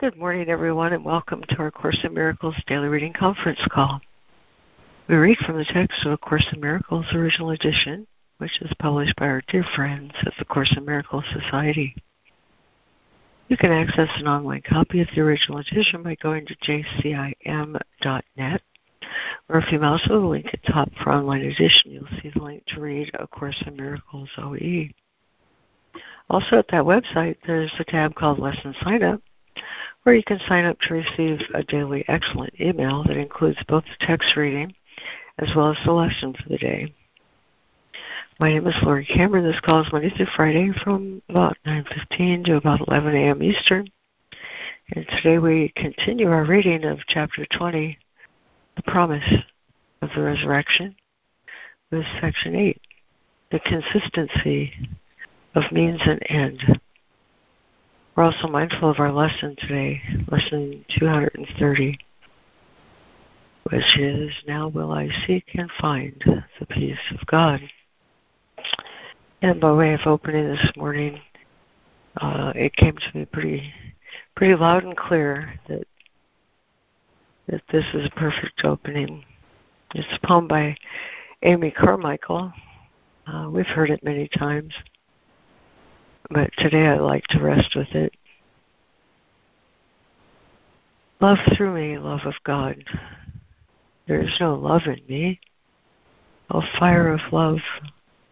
Good morning, everyone, and welcome to our Course in Miracles Daily Reading Conference call. We read from the text of A Course in Miracles Original Edition, which is published by our dear friends at the Course in Miracles Society. You can access an online copy of the original edition by going to jcim.net, or if you mouse over the link at top for online edition, you'll see the link to read A Course in Miracles OE. Also at that website, there's a tab called Lesson Sign Up, where you can sign up to receive a daily excellent email that includes both the text reading as well as the lesson for the day. My name is Laurie Cameron. This call is Monday through Friday from about 9.15 to about 11 a.m. Eastern. And today we continue our reading of Chapter 20, The Promise of the Resurrection, with Section 8, The Consistency of Means and End. We're also mindful of our lesson today, lesson 230, which is Now Will I Seek and Find the Peace of God. And by way of opening this morning, uh, it came to me pretty, pretty loud and clear that that this is a perfect opening. It's a poem by Amy Carmichael. Uh, we've heard it many times but today I like to rest with it. Love through me, love of God. There is no love in me. O fire of love,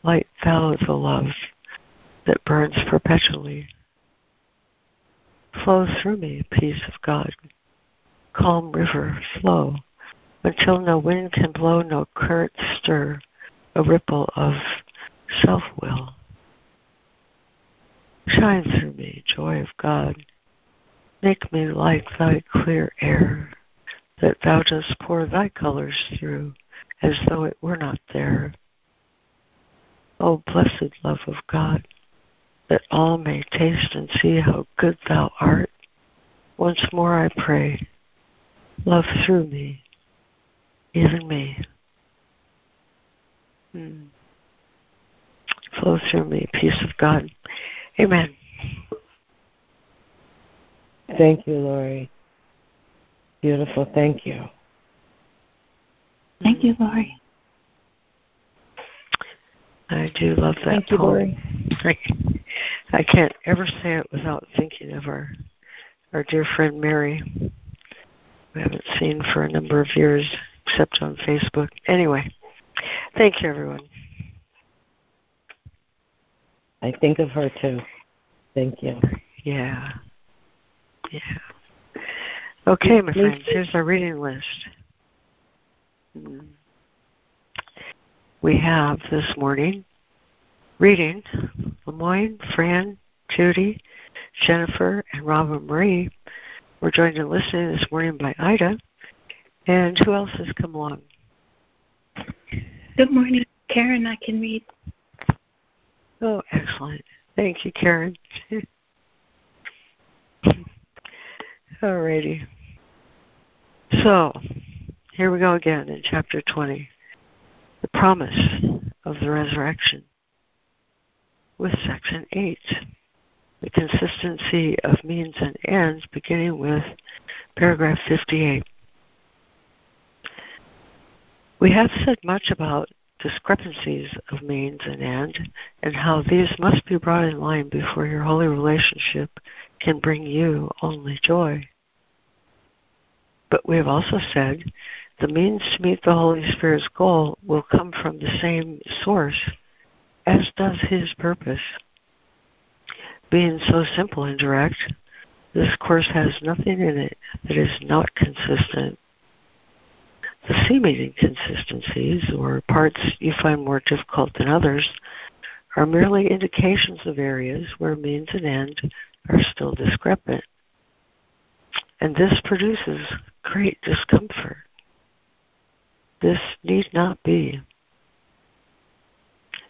light thou the love that burns perpetually. Flow through me, peace of God. Calm river, flow, until no wind can blow, no current stir, a ripple of self will. Shine through me, joy of God. Make me like thy clear air, that thou dost pour thy colors through, as though it were not there. O blessed love of God, that all may taste and see how good thou art, once more I pray, love through me, even me. Hmm. Flow through me, peace of God. Amen. Thank you, Laurie. Beautiful. Thank you. Thank you, Laurie. I do love that Thank you, Laurie. I, I can't ever say it without thinking of our our dear friend Mary. We haven't seen for a number of years, except on Facebook. Anyway, thank you, everyone. I think of her too. Thank you. Yeah. Yeah. Okay, my friends, here's our reading list. Hmm. We have this morning reading Lemoyne, Fran, Judy, Jennifer, and Robin Marie. We're joined in listening this morning by Ida. And who else has come along? Good morning, Karen. I can read. Oh, excellent. Thank you, Karen. Alrighty. So, here we go again in chapter 20. The promise of the resurrection with section 8. The consistency of means and ends, beginning with paragraph 58. We have said much about discrepancies of means and end, and how these must be brought in line before your holy relationship can bring you only joy. But we have also said the means to meet the Holy Spirit's goal will come from the same source as does His purpose. Being so simple and direct, this course has nothing in it that is not consistent the seeming inconsistencies, or parts you find more difficult than others, are merely indications of areas where means and end are still discrepant. And this produces great discomfort. This need not be.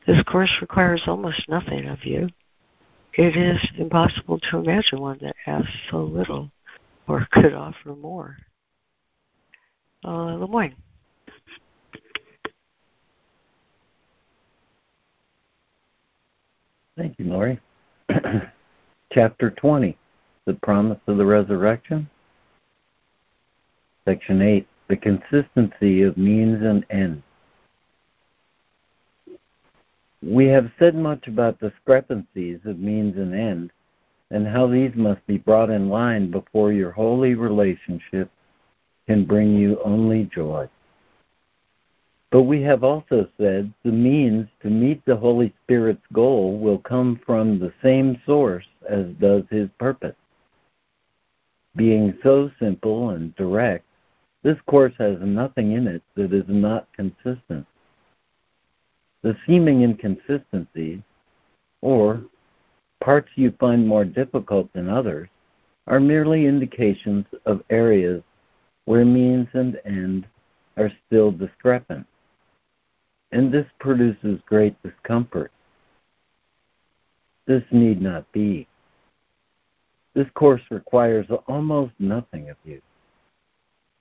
This course requires almost nothing of you. It is impossible to imagine one that asks so little or could offer more uh, Lemoyne. Thank you, Laurie. Chapter 20 the promise of the resurrection? Section 8 The consistency of means and ends. We have said much about discrepancies of means and ends and how these must be brought in line before your holy relationship can bring you only joy. But we have also said the means to meet the Holy Spirit's goal will come from the same source as does his purpose. Being so simple and direct, this course has nothing in it that is not consistent. The seeming inconsistencies, or parts you find more difficult than others, are merely indications of areas where means and end are still discrepant and this produces great discomfort. This need not be. This course requires almost nothing of you.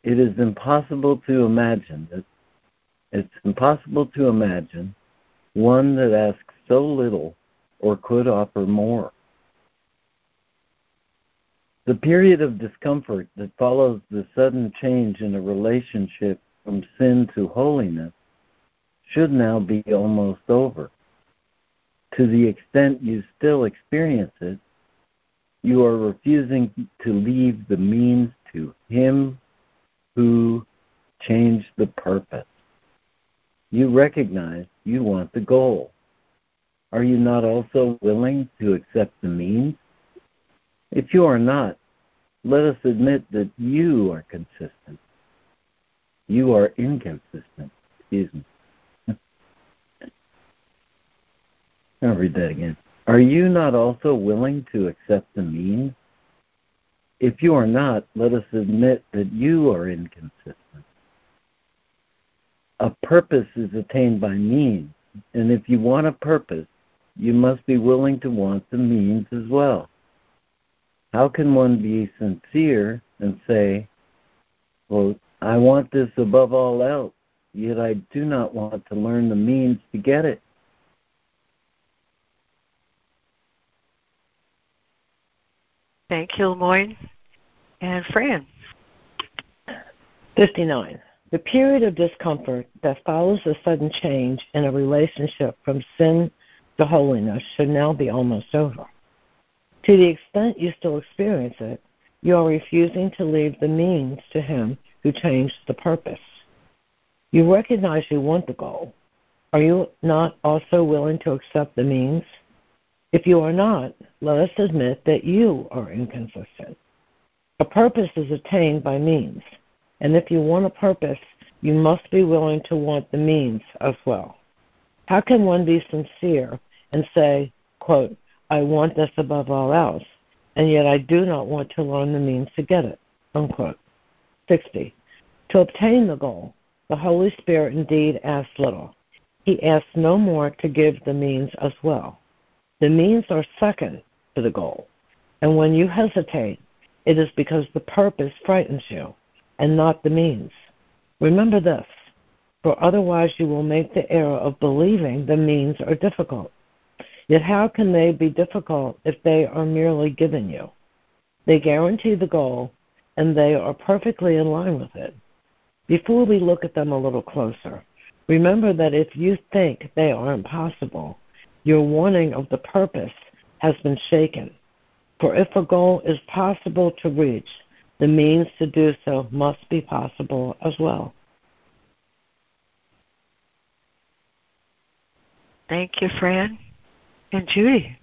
It is impossible to imagine that it's impossible to imagine one that asks so little or could offer more. The period of discomfort that follows the sudden change in a relationship from sin to holiness should now be almost over. To the extent you still experience it, you are refusing to leave the means to Him who changed the purpose. You recognize you want the goal. Are you not also willing to accept the means? If you are not, let us admit that you are consistent. You are inconsistent. Excuse me. I'll read that again. Are you not also willing to accept the means? If you are not, let us admit that you are inconsistent. A purpose is attained by means, and if you want a purpose, you must be willing to want the means as well. How can one be sincere and say, Well, I want this above all else, yet I do not want to learn the means to get it? Thank you, Lemoyne. And Fran. 59. The period of discomfort that follows a sudden change in a relationship from sin to holiness should now be almost over. To the extent you still experience it, you are refusing to leave the means to Him who changed the purpose. You recognize you want the goal. Are you not also willing to accept the means? If you are not, let us admit that you are inconsistent. A purpose is attained by means, and if you want a purpose, you must be willing to want the means as well. How can one be sincere and say, quote, I want this above all else, and yet I do not want to learn the means to get it, unquote. 60. To obtain the goal, the Holy Spirit indeed asks little. He asks no more to give the means as well. The means are second to the goal. And when you hesitate, it is because the purpose frightens you and not the means. Remember this, for otherwise you will make the error of believing the means are difficult. Yet how can they be difficult if they are merely given you? They guarantee the goal and they are perfectly in line with it. Before we look at them a little closer, remember that if you think they are impossible, your warning of the purpose has been shaken. For if a goal is possible to reach, the means to do so must be possible as well. Thank you, Fran. And Judy.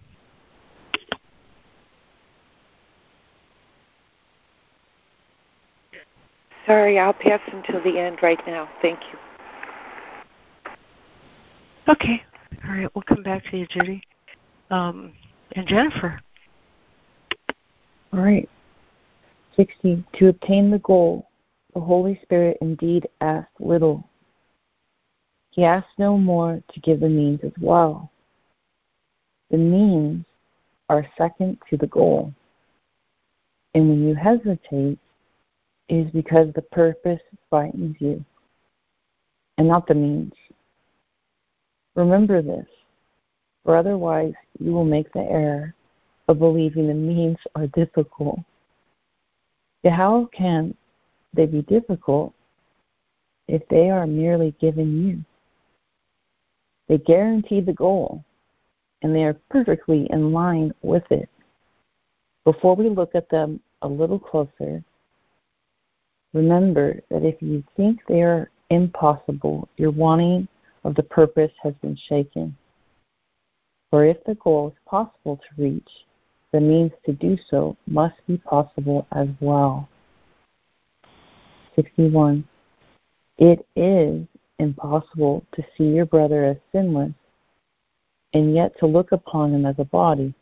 Sorry, I'll pass until the end right now. Thank you. Okay. All right, we'll come back to you, Judy. Um, and Jennifer. All right. 60. To obtain the goal, the Holy Spirit indeed asked little. He asked no more to give the means as well. The means are second to the goal. And when you hesitate, it is because the purpose frightens you and not the means. Remember this, for otherwise you will make the error of believing the means are difficult. How can they be difficult if they are merely given you? They guarantee the goal, and they are perfectly in line with it. Before we look at them a little closer, remember that if you think they are impossible, your wanting of the purpose has been shaken. For if the goal is possible to reach, the means to do so must be possible as well. 61. It is impossible to see your brother as sinless and yet to look upon him as a body.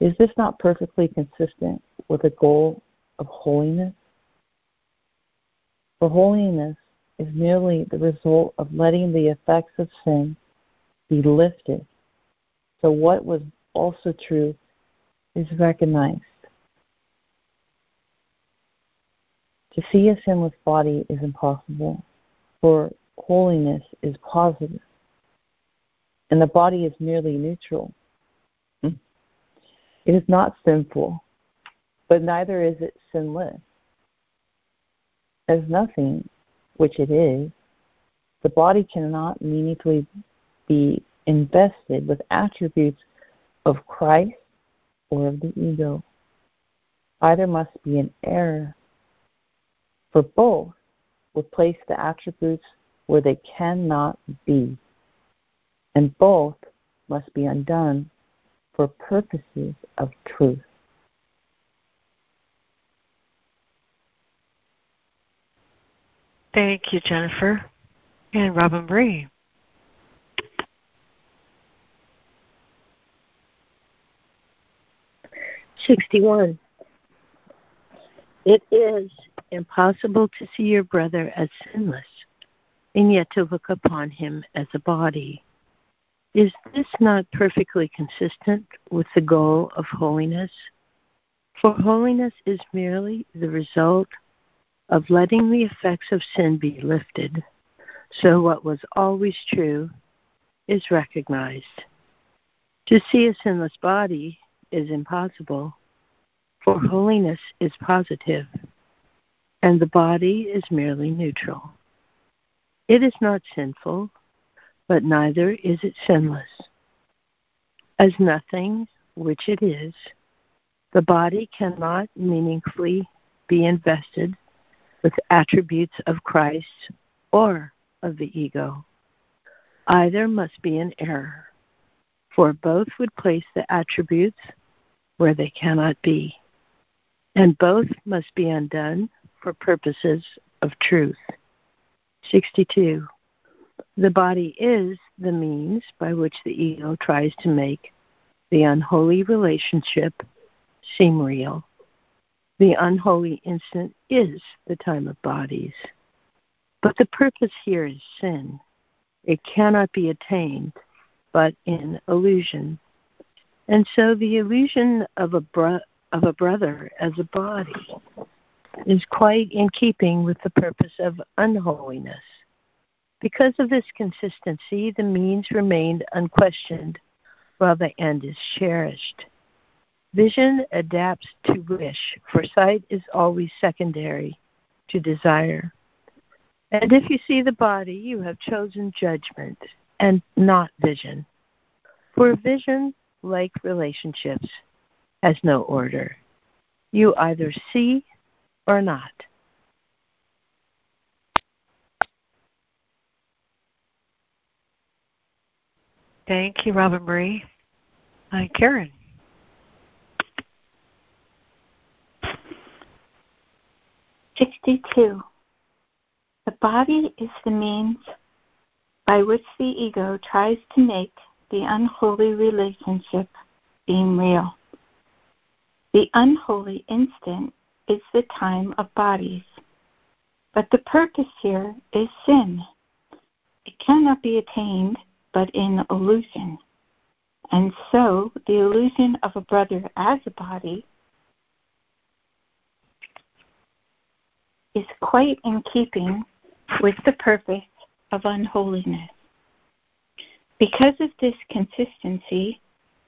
Is this not perfectly consistent with the goal of holiness? For holiness is merely the result of letting the effects of sin be lifted. So, what was also true is recognized. To see a sinless body is impossible, for holiness is positive, and the body is merely neutral. Hmm. It is not sinful, but neither is it sinless. As nothing, which it is, the body cannot meaningfully be invested with attributes of Christ or of the ego. Either must be an error for both would place the attributes where they cannot be, and both must be undone for purposes of truth. Thank you, Jennifer. And Robin Marie. Sixty-one. It is impossible to see your brother as sinless, and yet to look upon him as a body. Is this not perfectly consistent with the goal of holiness? For holiness is merely the result of letting the effects of sin be lifted. So what was always true is recognized. To see a sinless body is impossible, for holiness is positive and the body is merely neutral. It is not sinful, but neither is it sinless. As nothing, which it is, the body cannot meaningfully be invested with attributes of Christ or of the ego. Either must be an error, for both would place the attributes where they cannot be, and both must be undone for purposes of truth. 62. The body is the means by which the ego tries to make the unholy relationship seem real. The unholy instant is the time of bodies. But the purpose here is sin. It cannot be attained but in illusion. And so the illusion of a, bro- of a brother as a body is quite in keeping with the purpose of unholiness. Because of this consistency, the means remained unquestioned while the end is cherished. Vision adapts to wish, for sight is always secondary to desire. And if you see the body, you have chosen judgment and not vision. For vision, like relationships, has no order. You either see or not. Thank you, Robin Marie. Hi, Karen. Sixty-two. The body is the means by which the ego tries to make the unholy relationship seem real. The unholy instant is the time of bodies. But the purpose here is sin. It cannot be attained but in illusion. And so the illusion of a brother as a body is quite in keeping with the purpose of unholiness. Because of this consistency,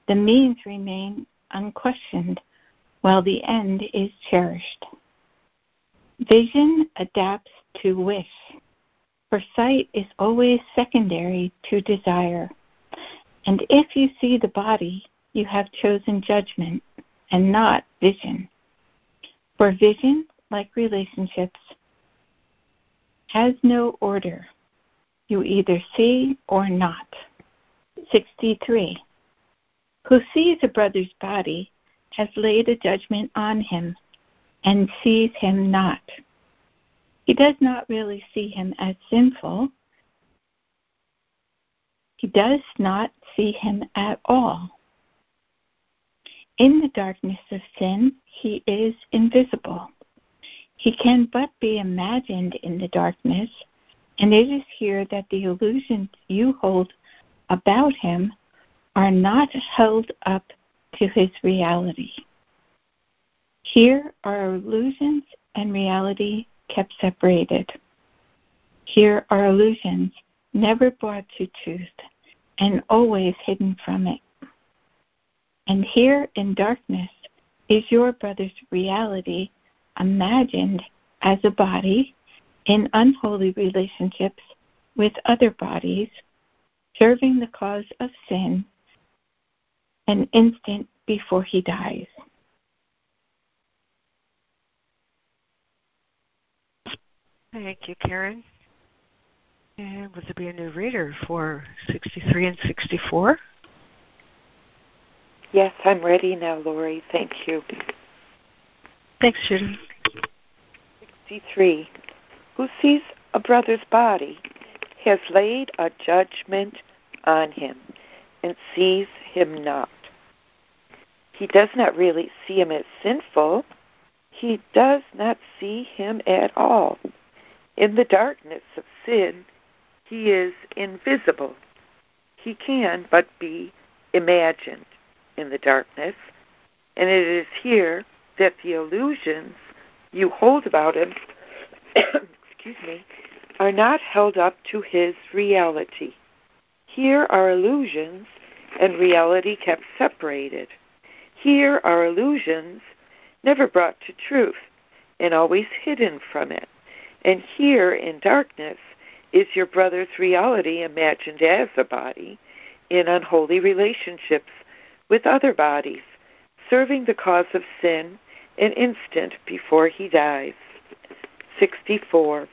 the means remain unquestioned while the end is cherished. Vision adapts to wish, for sight is always secondary to desire. And if you see the body, you have chosen judgment and not vision. For vision, like relationships, has no order. You either see or not. 63. Who sees a brother's body has laid a judgment on him and sees him not. He does not really see him as sinful. He does not see him at all. In the darkness of sin, he is invisible. He can but be imagined in the darkness, and it is here that the illusions you hold about him are not held up to his reality. Here are illusions and reality kept separated. Here are illusions never brought to truth and always hidden from it. And here in darkness is your brother's reality imagined as a body in unholy relationships with other bodies, serving the cause of sin an instant before he dies. Thank you, Karen. And would there be a new reader for 63 and 64? Yes, I'm ready now, Laurie. Thank you. Thanks, Judy. 63. Who sees a brother's body has laid a judgment on him and sees him not. He does not really see him as sinful. He does not see him at all. In the darkness of sin, he is invisible. He can but be imagined in the darkness, and it is here that the illusions you hold about him, excuse me, are not held up to his reality. Here are illusions and reality kept separated. Here are illusions never brought to truth and always hidden from it. And here in darkness is your brother's reality imagined as a body in unholy relationships with other bodies, serving the cause of sin an instant before he dies. 64.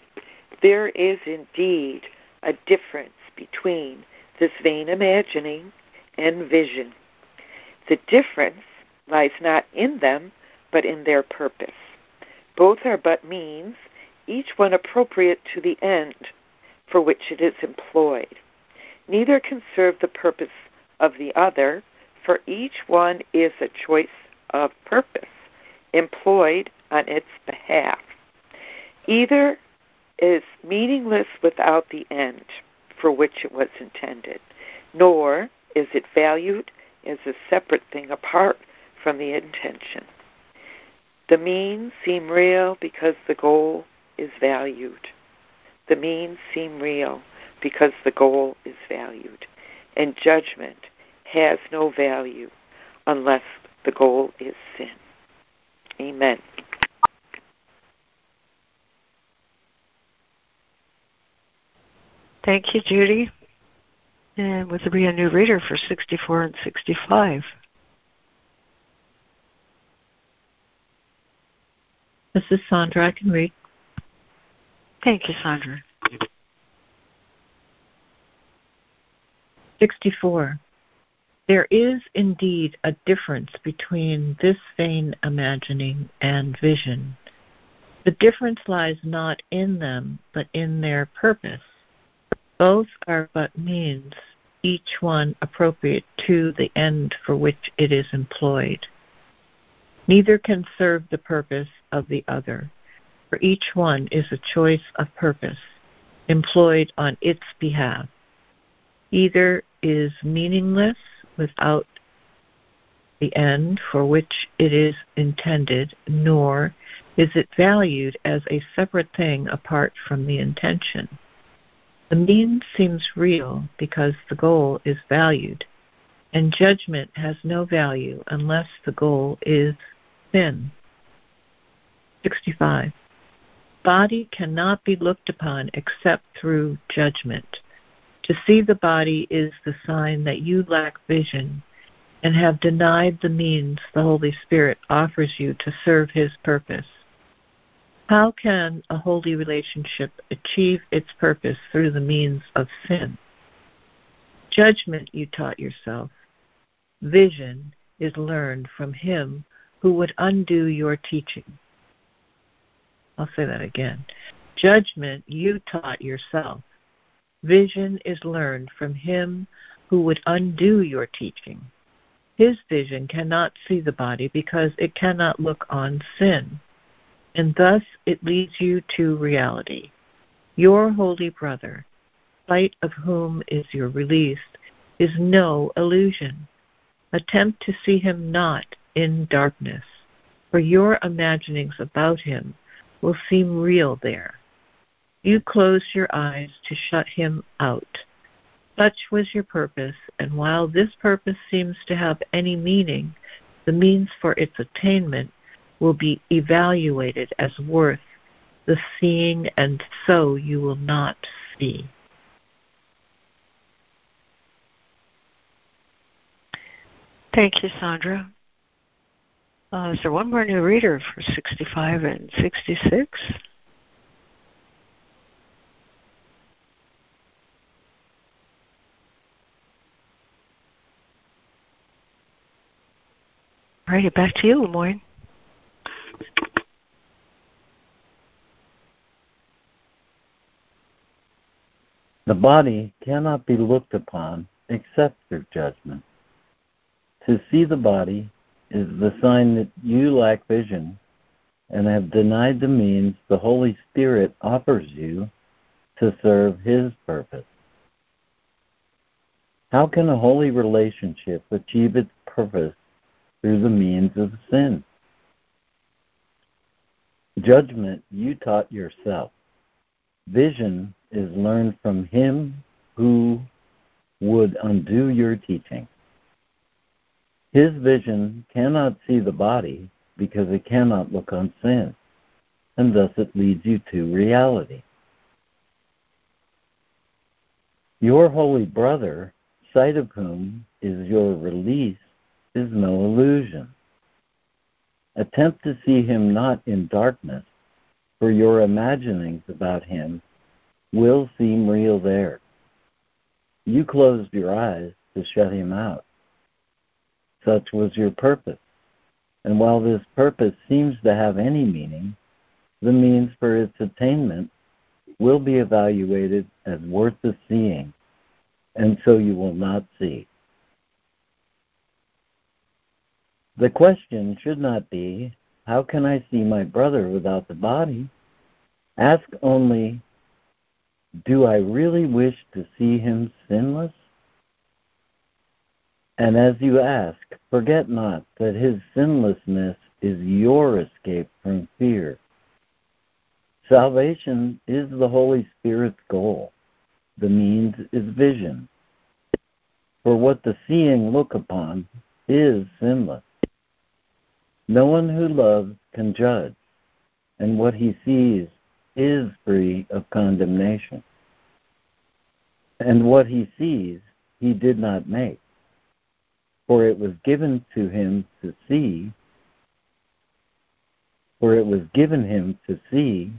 There is indeed a difference between this vain imagining and vision. The difference lies not in them, but in their purpose. Both are but means, each one appropriate to the end for which it is employed. Neither can serve the purpose of the other, for each one is a choice of purpose employed on its behalf. Either is meaningless without the end for which it was intended, nor is it valued as a separate thing apart from the intention. The means seem real because the goal is valued. The means seem real because the goal is valued. And judgment has no value unless the goal is sin. Amen. Thank you, Judy. And with be a new reader for 64 and 65? This is Sandra. I can read. Thank you, Sandra. 64. There is indeed a difference between this vain imagining and vision. The difference lies not in them, but in their purpose. Both are but means, each one appropriate to the end for which it is employed. Neither can serve the purpose of the other, for each one is a choice of purpose, employed on its behalf. Either is meaningless without the end for which it is intended, nor is it valued as a separate thing apart from the intention. The means seems real because the goal is valued, and judgment has no value unless the goal is sin. 65. Body cannot be looked upon except through judgment. To see the body is the sign that you lack vision and have denied the means the Holy Spirit offers you to serve His purpose. How can a holy relationship achieve its purpose through the means of sin? Judgment you taught yourself. Vision is learned from Him who would undo your teaching. I'll say that again. Judgment you taught yourself. Vision is learned from Him who would undo your teaching. His vision cannot see the body because it cannot look on sin, and thus it leads you to reality. Your holy brother, sight of whom is your release, is no illusion. Attempt to see him not in darkness, for your imaginings about him will seem real there. You closed your eyes to shut him out. Such was your purpose, and while this purpose seems to have any meaning, the means for its attainment will be evaluated as worth the seeing, and so you will not see. Thank you, Sandra. Uh, is there one more new reader for 65 and 66? All right, back to you, Lemoyne. The body cannot be looked upon except through judgment. To see the body is the sign that you lack vision and have denied the means the Holy Spirit offers you to serve His purpose. How can a holy relationship achieve its purpose through the means of sin? Judgment you taught yourself. Vision is learned from Him who would undo your teaching. His vision cannot see the body because it cannot look on sin, and thus it leads you to reality. Your holy brother, sight of whom is your release, is no illusion. Attempt to see him not in darkness, for your imaginings about him will seem real there. You closed your eyes to shut him out. Such was your purpose. And while this purpose seems to have any meaning, the means for its attainment will be evaluated as worth the seeing, and so you will not see. The question should not be, How can I see my brother without the body? Ask only, Do I really wish to see him sinless? And as you ask, forget not that his sinlessness is your escape from fear. Salvation is the Holy Spirit's goal. The means is vision. For what the seeing look upon is sinless. No one who loves can judge, and what he sees is free of condemnation. And what he sees he did not make for it was given to him to see, for it was given him to see,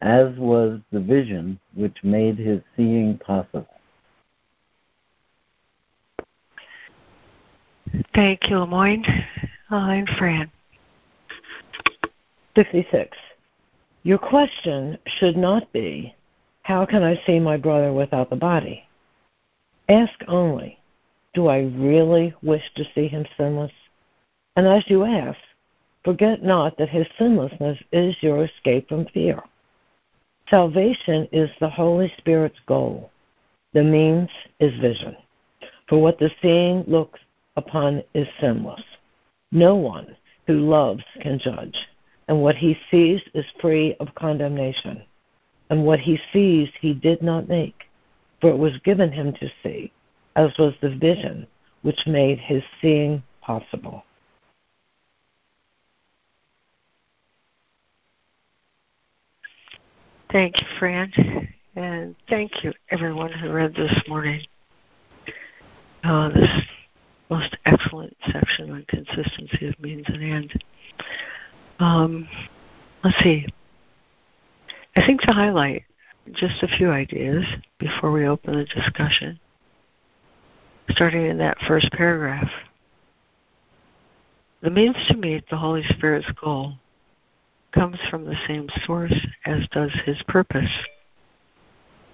as was the vision which made his seeing possible. Thank you, Lemoyne. Uh, and Fran. 66. Your question should not be, How can I see my brother without the body? Ask only, do I really wish to see him sinless? And as you ask, forget not that his sinlessness is your escape from fear. Salvation is the Holy Spirit's goal. The means is vision. For what the seeing looks upon is sinless. No one who loves can judge, and what he sees is free of condemnation. And what he sees he did not make, for it was given him to see as was the vision which made his seeing possible. Thank you, Fran. And thank you, everyone who read this morning. Uh, this most excellent section on consistency of means and end. Um, let's see. I think to highlight just a few ideas before we open the discussion, starting in that first paragraph. The means to meet the Holy Spirit's goal comes from the same source as does his purpose.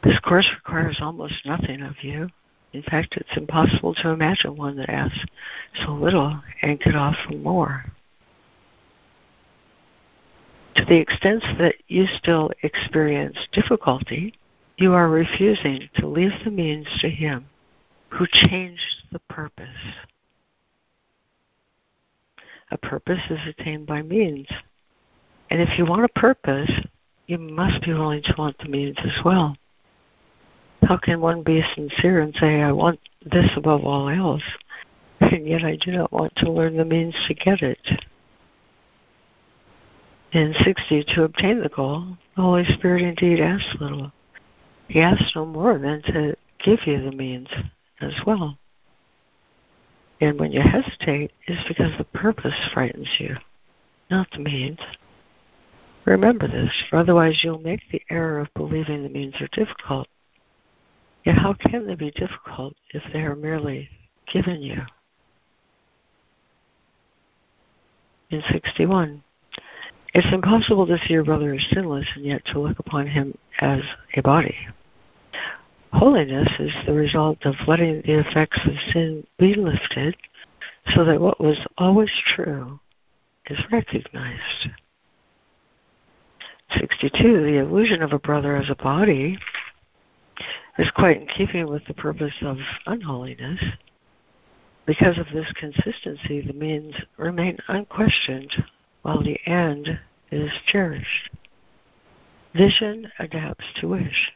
This course requires almost nothing of you. In fact, it's impossible to imagine one that asks so little and could off for more. To the extent that you still experience difficulty, you are refusing to leave the means to Him who changed the purpose. A purpose is attained by means. And if you want a purpose, you must be willing to want the means as well. How can one be sincere and say, I want this above all else, and yet I do not want to learn the means to get it? In 60, to obtain the goal, the Holy Spirit indeed asks little. He asks no more than to give you the means as well. And when you hesitate, it's because the purpose frightens you, not the means. Remember this, for otherwise you'll make the error of believing the means are difficult. Yet how can they be difficult if they are merely given you? In 61, it's impossible to see your brother as sinless and yet to look upon him as a body. Holiness is the result of letting the effects of sin be lifted so that what was always true is recognized. 62, the illusion of a brother as a body is quite in keeping with the purpose of unholiness. Because of this consistency, the means remain unquestioned while the end is cherished. Vision adapts to wish,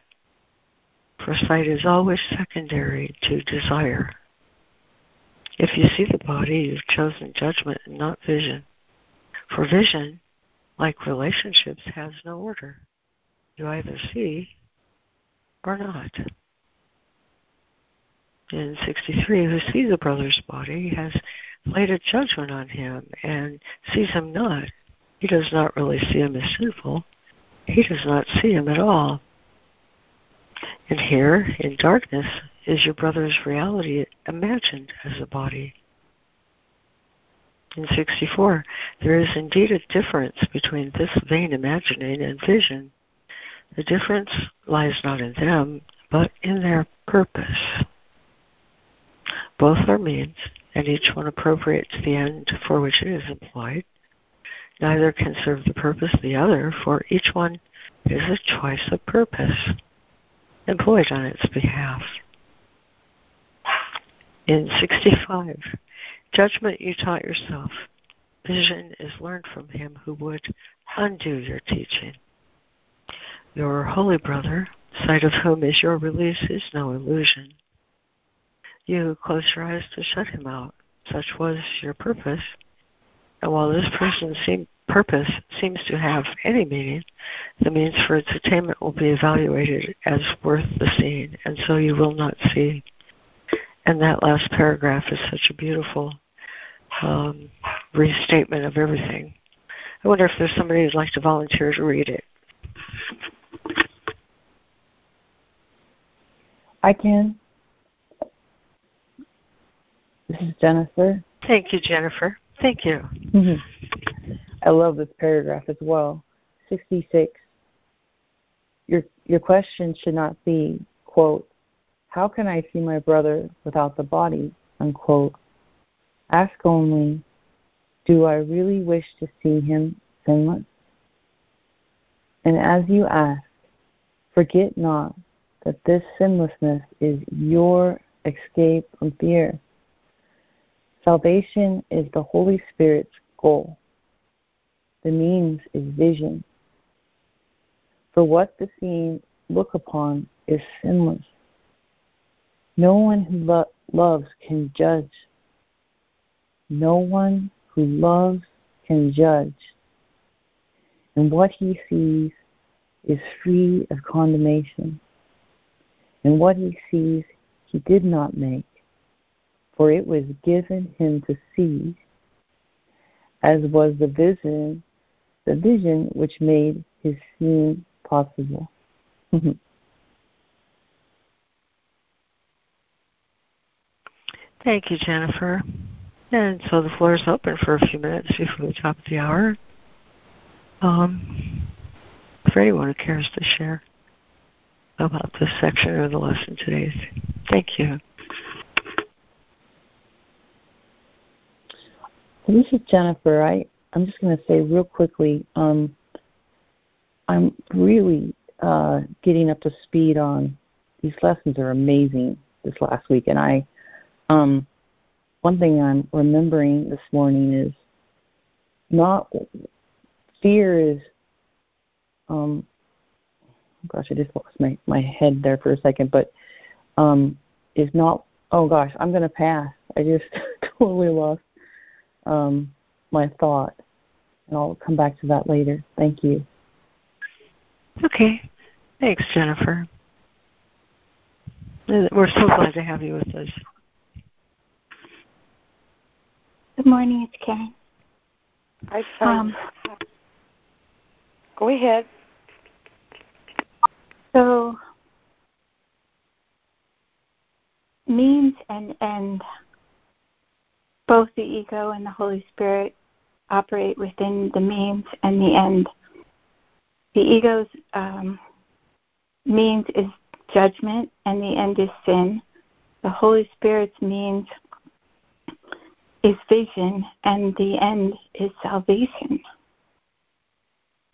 for sight is always secondary to desire. If you see the body, you've chosen judgment and not vision. For vision like relationships, has no order. You either see or not. In 63, who sees a brother's body has laid a judgment on him and sees him not. He does not really see him as sinful. He does not see him at all. And here, in darkness, is your brother's reality imagined as a body in 64. There is indeed a difference between this vain imagining and vision. The difference lies not in them, but in their purpose. Both are means, and each one appropriate to the end for which it is employed. Neither can serve the purpose of the other, for each one is a choice of purpose employed on its behalf. In 65, Judgment you taught yourself. Vision is learned from him who would undo your teaching. Your holy brother, sight of whom is your release, is no illusion. You close your eyes to shut him out. Such was your purpose. And while this person seem, purpose seems to have any meaning, the means for its attainment will be evaluated as worth the seeing, and so you will not see and that last paragraph is such a beautiful um, restatement of everything. I wonder if there's somebody who'd like to volunteer to read it. I can. This is Jennifer. Thank you, Jennifer. Thank you. Mm-hmm. I love this paragraph as well. 66. Your your question should not be, quote, how can I see my brother without the body? Unquote. Ask only, Do I really wish to see him sinless? And as you ask, forget not that this sinlessness is your escape from fear. Salvation is the Holy Spirit's goal. The means is vision. For what the seeing look upon is sinless. No one who lo- loves can judge. No one who loves can judge. And what he sees is free of condemnation. And what he sees he did not make, for it was given him to see, as was the vision, the vision which made his seeing possible. Thank you, Jennifer. And so the floor is open for a few minutes before the top of the hour. Um, for anyone who cares to share about this section of the lesson today. Thank you. This is Jennifer. I, I'm just going to say real quickly um, I'm really uh, getting up to speed on these lessons are amazing this last week. And I, um, one thing I'm remembering this morning is not fear is um, gosh, I just lost my, my head there for a second, but um, is not, oh gosh, I'm going to pass. I just totally lost um, my thought. And I'll come back to that later. Thank you. Okay. Thanks, Jennifer. We're so glad to have you with us. Good morning, it's Karen. Hi, um, Go ahead. So means and end, both the ego and the Holy Spirit operate within the means and the end. The ego's um, means is judgment, and the end is sin. The Holy Spirit's means is vision, and the end is salvation.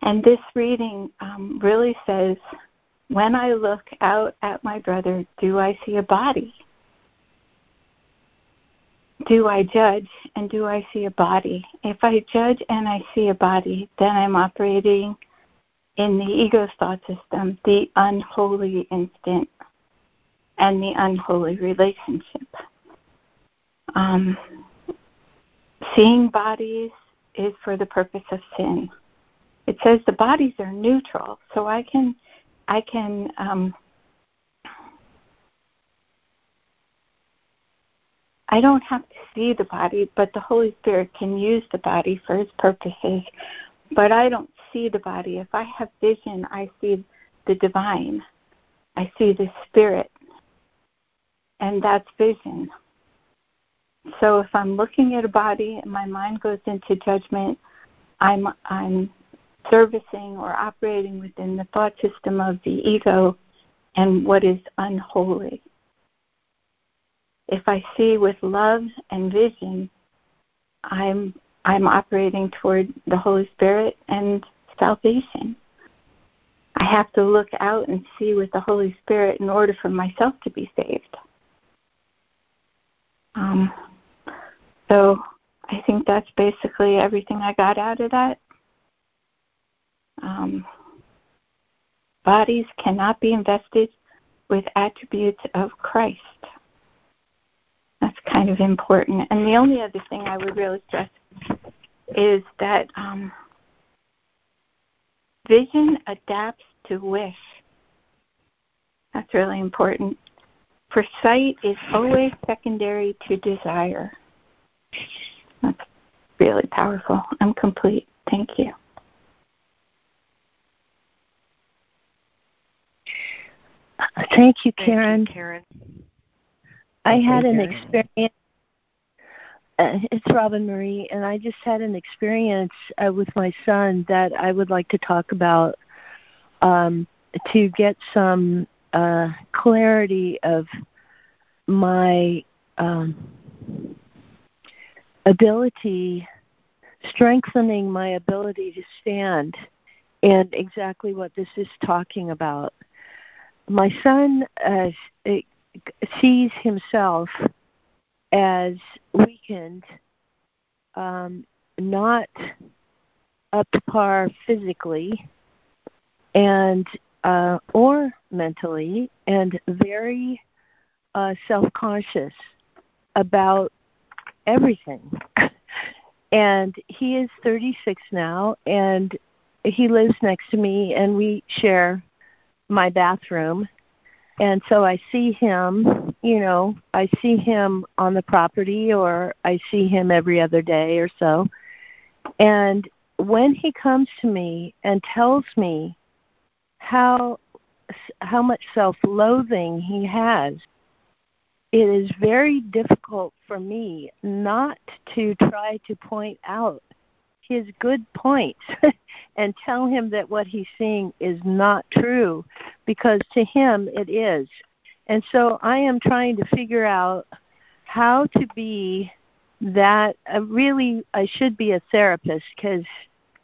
And this reading um, really says when I look out at my brother, do I see a body? Do I judge and do I see a body? If I judge and I see a body, then I'm operating in the ego's thought system, the unholy instant, and the unholy relationship. Um, seeing bodies is for the purpose of sin. It says the bodies are neutral, so I can I can um, I don't have to see the body, but the Holy Spirit can use the body for His purposes. But I don't see the body. If I have vision, I see the divine. I see the Spirit, and that's vision. So if I'm looking at a body and my mind goes into judgment, I'm I'm servicing or operating within the thought system of the ego and what is unholy. If I see with love and vision, I'm I'm operating toward the Holy Spirit and salvation. I have to look out and see with the Holy Spirit in order for myself to be saved. Um, so I think that's basically everything I got out of that. Um, bodies cannot be invested with attributes of Christ. That's kind of important. And the only other thing I would really stress is that um, vision adapts to wish. That's really important. For sight is always secondary to desire. That's really powerful. I'm complete. Thank you. Thank you, Karen. Thank you, Karen. I had an experience. Uh, it's Robin Marie, and I just had an experience uh, with my son that I would like to talk about um, to get some uh, clarity of my um, ability, strengthening my ability to stand, and exactly what this is talking about my son uh, sees himself as weakened, um, not up to par physically, and uh, or mentally, and very uh, self-conscious about everything. and he is 36 now, and he lives next to me, and we share my bathroom. And so I see him, you know, I see him on the property, or I see him every other day or so. And when he comes to me and tells me how how much self-loathing he has it is very difficult for me not to try to point out his good points and tell him that what he's seeing is not true because to him it is. And so I am trying to figure out how to be that uh, really I should be a therapist because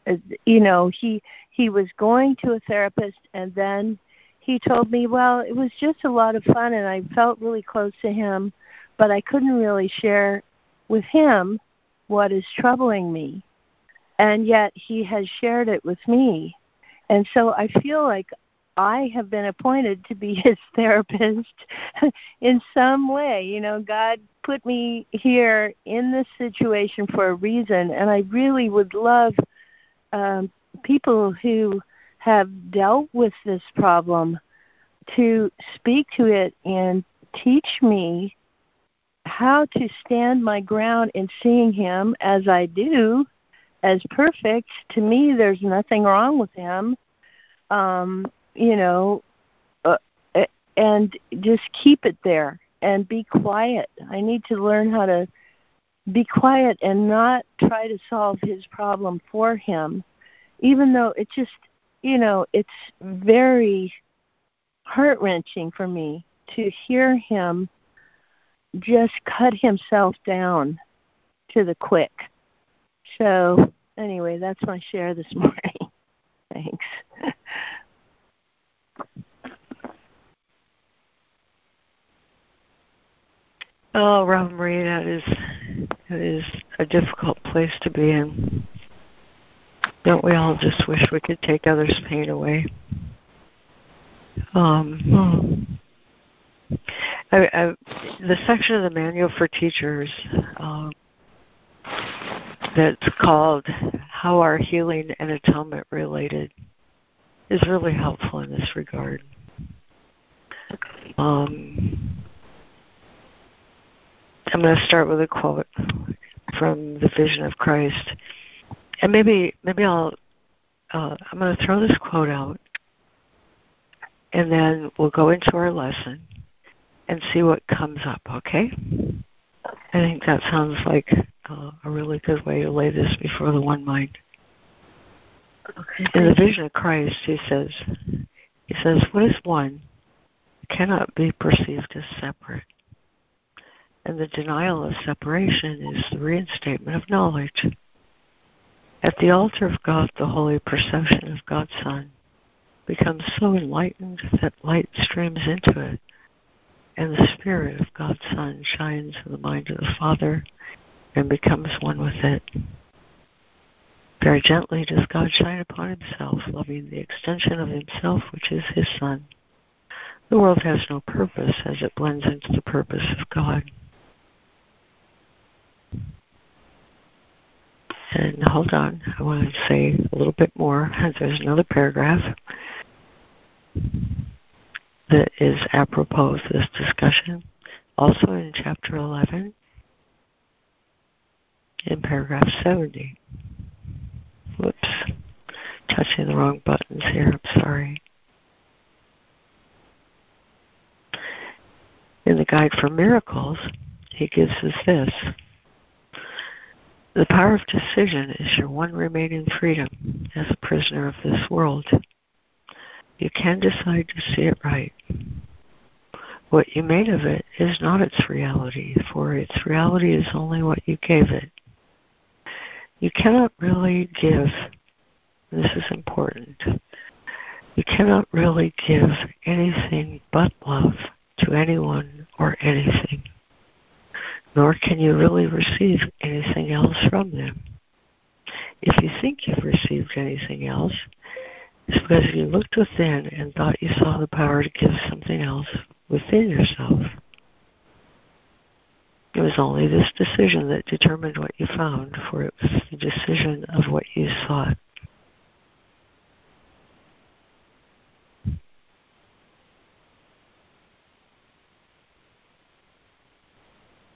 uh, you know he he was going to a therapist and then he told me, well, it was just a lot of fun and I felt really close to him, but I couldn't really share with him what is troubling me. And yet he has shared it with me. And so I feel like I have been appointed to be his therapist in some way. You know, God put me here in this situation for a reason, and I really would love um, people who have dealt with this problem to speak to it and teach me how to stand my ground in seeing him as I do, as perfect. To me, there's nothing wrong with him. Um, you know, uh, and just keep it there and be quiet. I need to learn how to be quiet and not try to solve his problem for him, even though it just you know, it's very heart wrenching for me to hear him just cut himself down to the quick. So, anyway, that's my share this morning. Thanks. Oh, Robin Marie, that is that is a difficult place to be in. Don't we all just wish we could take others' pain away? Um, I, I, the section of the manual for teachers um, that's called "How Are Healing and Atonement Related" is really helpful in this regard. Um, I'm going to start with a quote from the Vision of Christ and maybe maybe I'll uh, I'm going to throw this quote out, and then we'll go into our lesson and see what comes up. Okay? I think that sounds like uh, a really good way to lay this before the one mind. Okay. In the vision of Christ, he says, he says, what is one cannot be perceived as separate. And the denial of separation is the reinstatement of knowledge. At the altar of God, the holy perception of God's Son becomes so enlightened that light streams into it, and the Spirit of God's Son shines in the mind of the Father and becomes one with it. Very gently does God shine upon himself, loving the extension of himself, which is his Son. The world has no purpose as it blends into the purpose of God. And hold on, I want to say a little bit more. There's another paragraph that is apropos of this discussion, also in chapter 11, in paragraph 70. Whoops, touching the wrong buttons here, I'm sorry. In the Guide for Miracles, he gives us this. The power of decision is your one remaining freedom as a prisoner of this world. You can decide to see it right. What you made of it is not its reality, for its reality is only what you gave it. You cannot really give, this is important, you cannot really give anything but love to anyone or anything nor can you really receive anything else from them. If you think you've received anything else, it's because you looked within and thought you saw the power to give something else within yourself. It was only this decision that determined what you found, for it was the decision of what you sought.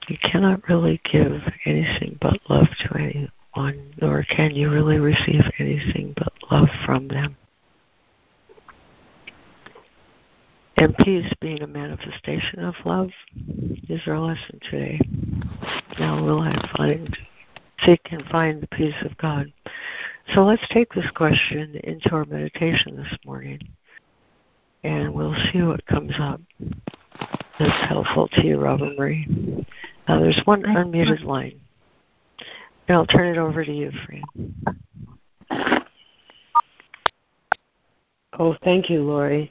You cannot really give anything but love to anyone, nor can you really receive anything but love from them. And peace being a manifestation of love is our lesson today. Now will I find, seek and find the peace of God. So let's take this question into our meditation this morning, and we'll see what comes up that's helpful to you, Robin Marie. Now there's one unmuted line. And I'll turn it over to you, Fran. Oh, thank you, Laurie.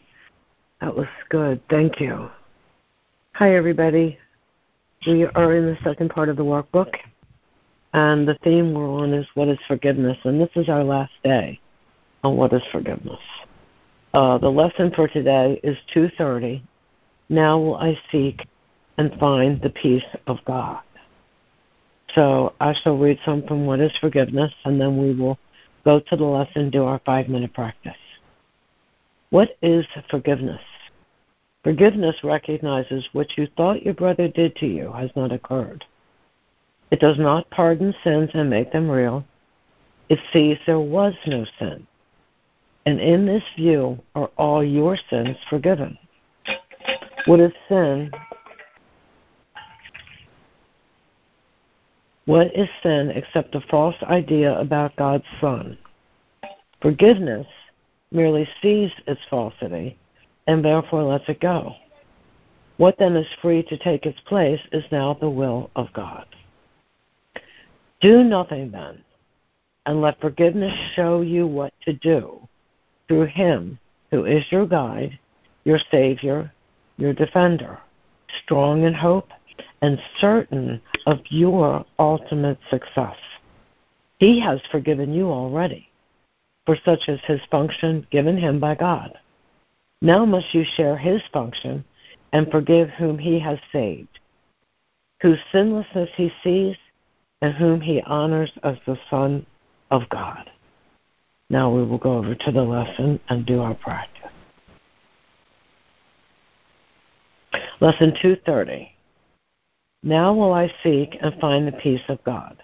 That was good. Thank you. Hi, everybody. We are in the second part of the workbook, and the theme we're on is what is forgiveness, and this is our last day on what is forgiveness. Uh, the lesson for today is 2:30. Now will I seek and find the peace of God. So I shall read some from What is Forgiveness, and then we will go to the lesson, do our five minute practice. What is forgiveness? Forgiveness recognizes what you thought your brother did to you has not occurred. It does not pardon sins and make them real. It sees there was no sin. And in this view are all your sins forgiven. What is sin? What is sin except a false idea about God's Son? Forgiveness merely sees its falsity and therefore lets it go. What then is free to take its place is now the will of God. Do nothing then, and let forgiveness show you what to do through Him who is your guide, your Savior, your defender, strong in hope and certain of your ultimate success. He has forgiven you already, for such is his function given him by God. Now must you share his function and forgive whom he has saved, whose sinlessness he sees, and whom he honors as the Son of God. Now we will go over to the lesson and do our practice. Lesson 230. Now will I seek and find the peace of God.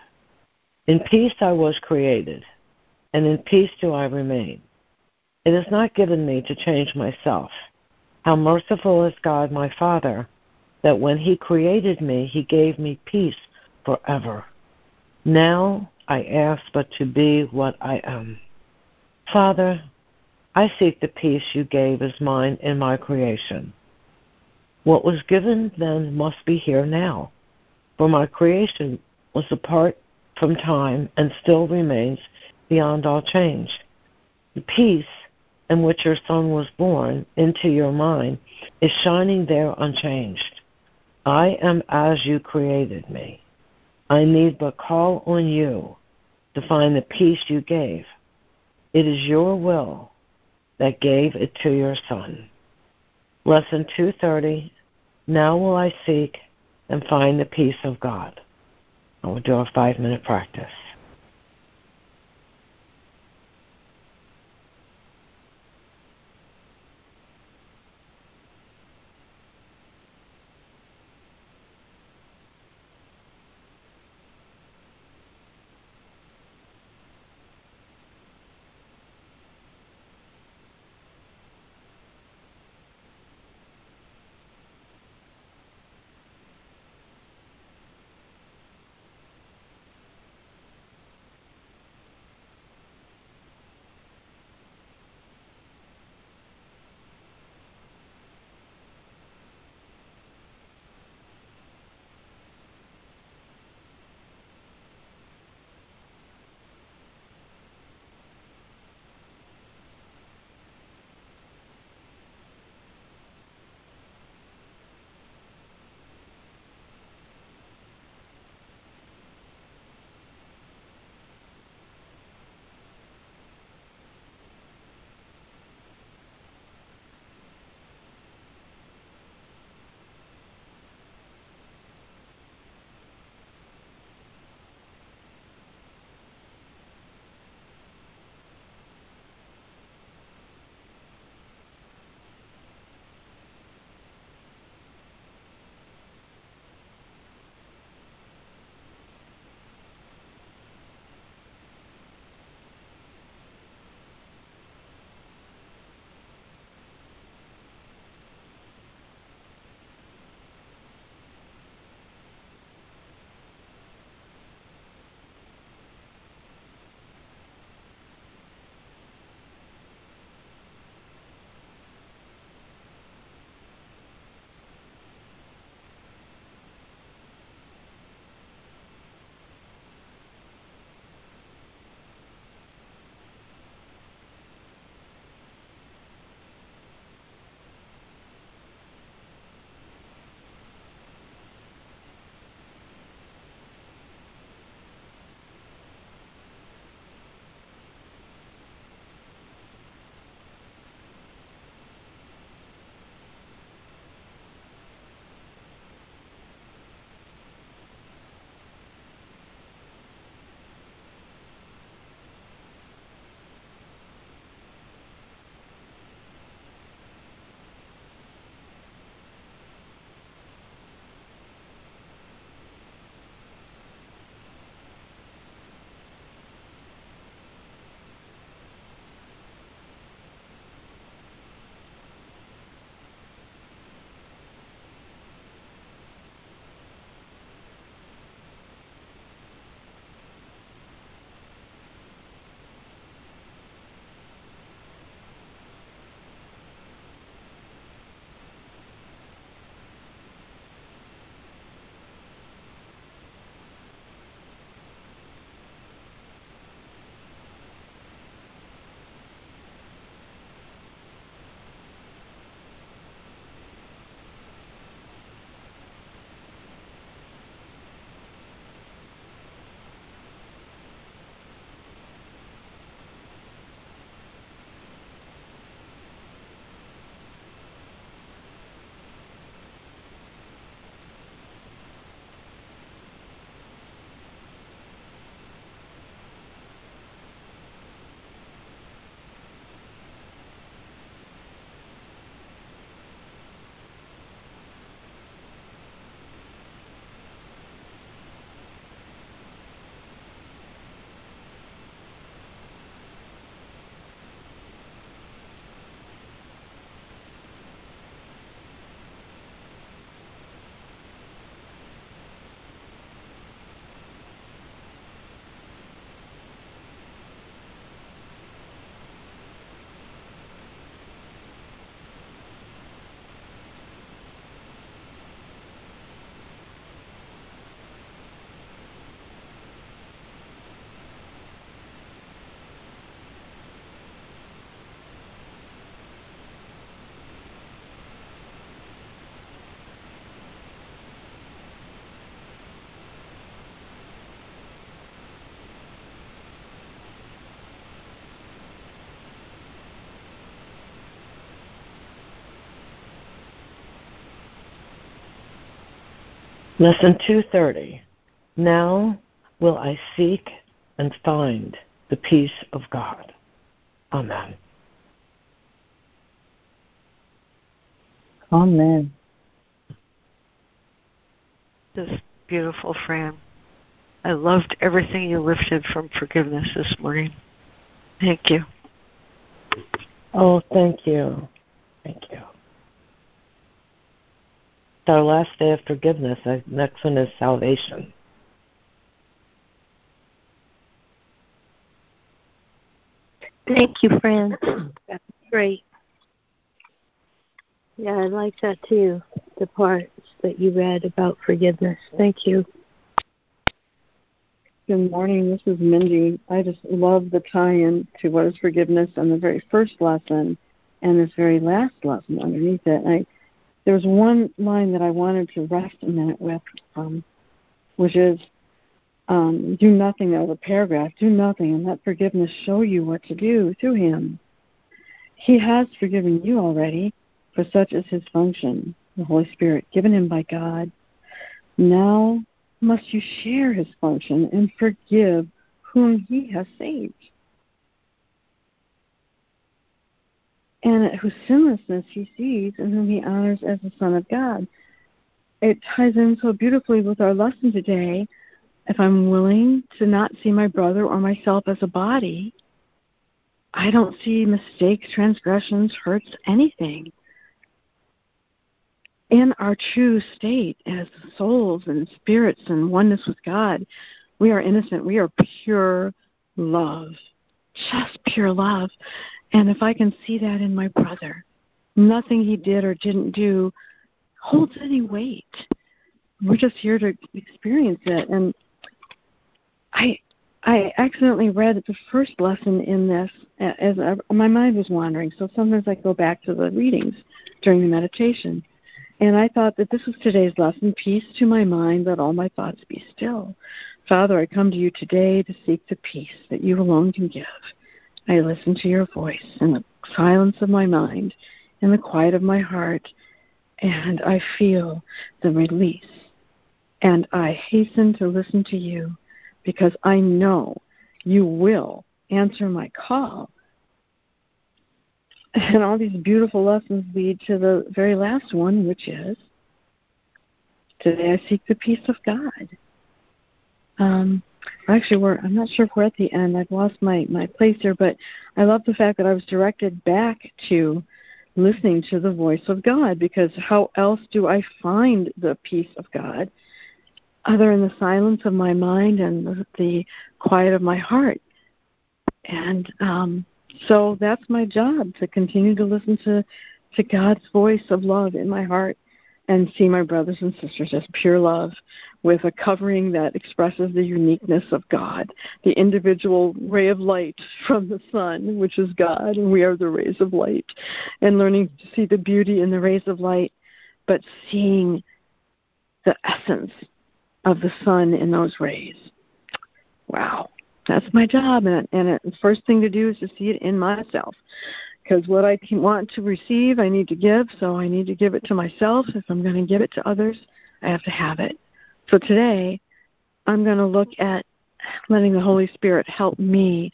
In peace I was created, and in peace do I remain. It is not given me to change myself. How merciful is God my Father, that when He created me, He gave me peace forever. Now I ask but to be what I am. Father, I seek the peace you gave as mine in my creation. What was given then must be here now, for my creation was apart from time and still remains beyond all change. The peace in which your Son was born into your mind is shining there unchanged. I am as you created me. I need but call on you to find the peace you gave. It is your will that gave it to your Son. Lesson 230 Now will I seek and find the peace of God. And we'll do a five minute practice. Lesson 230. Now will I seek and find the peace of God. Amen. Amen. This beautiful, Fran. I loved everything you lifted from forgiveness this morning. Thank you. Oh, thank you. Thank you. It's our last day of forgiveness. The next one is salvation. Thank you, Fran. That's great. Yeah, I like that too. The parts that you read about forgiveness. Thank you. Good morning. This is Mindy. I just love the tie-in to what is forgiveness and the very first lesson and this very last lesson underneath it. And I, there was one line that I wanted to rest a minute with, um, which is um, do nothing. That was a paragraph. Do nothing and let forgiveness show you what to do through Him. He has forgiven you already, for such is His function, the Holy Spirit, given Him by God. Now must you share His function and forgive whom He has saved. And whose sinlessness he sees and whom he honors as the Son of God. It ties in so beautifully with our lesson today. If I'm willing to not see my brother or myself as a body, I don't see mistakes, transgressions, hurts, anything. In our true state as souls and spirits and oneness with God, we are innocent. We are pure love, just pure love. And if I can see that in my brother, nothing he did or didn't do holds any weight. We're just here to experience it. And I I accidentally read the first lesson in this as I, my mind was wandering. So sometimes I go back to the readings during the meditation. And I thought that this was today's lesson peace to my mind, let all my thoughts be still. Father, I come to you today to seek the peace that you alone can give. I listen to your voice in the silence of my mind, in the quiet of my heart, and I feel the release. And I hasten to listen to you because I know you will answer my call. And all these beautiful lessons lead to the very last one, which is today I seek the peace of God. Um, actually we're I'm not sure if we're at the end. I've lost my my place here, but I love the fact that I was directed back to listening to the voice of God because how else do I find the peace of God other in the silence of my mind and the, the quiet of my heart? And um, so that's my job to continue to listen to to God's voice of love in my heart and see my brothers and sisters as pure love with a covering that expresses the uniqueness of God, the individual ray of light from the sun, which is God, and we are the rays of light, and learning to see the beauty in the rays of light, but seeing the essence of the sun in those rays. Wow, that's my job, and, and the first thing to do is to see it in myself because what I want to receive, I need to give. So I need to give it to myself. If I'm going to give it to others, I have to have it. So today, I'm going to look at letting the Holy Spirit help me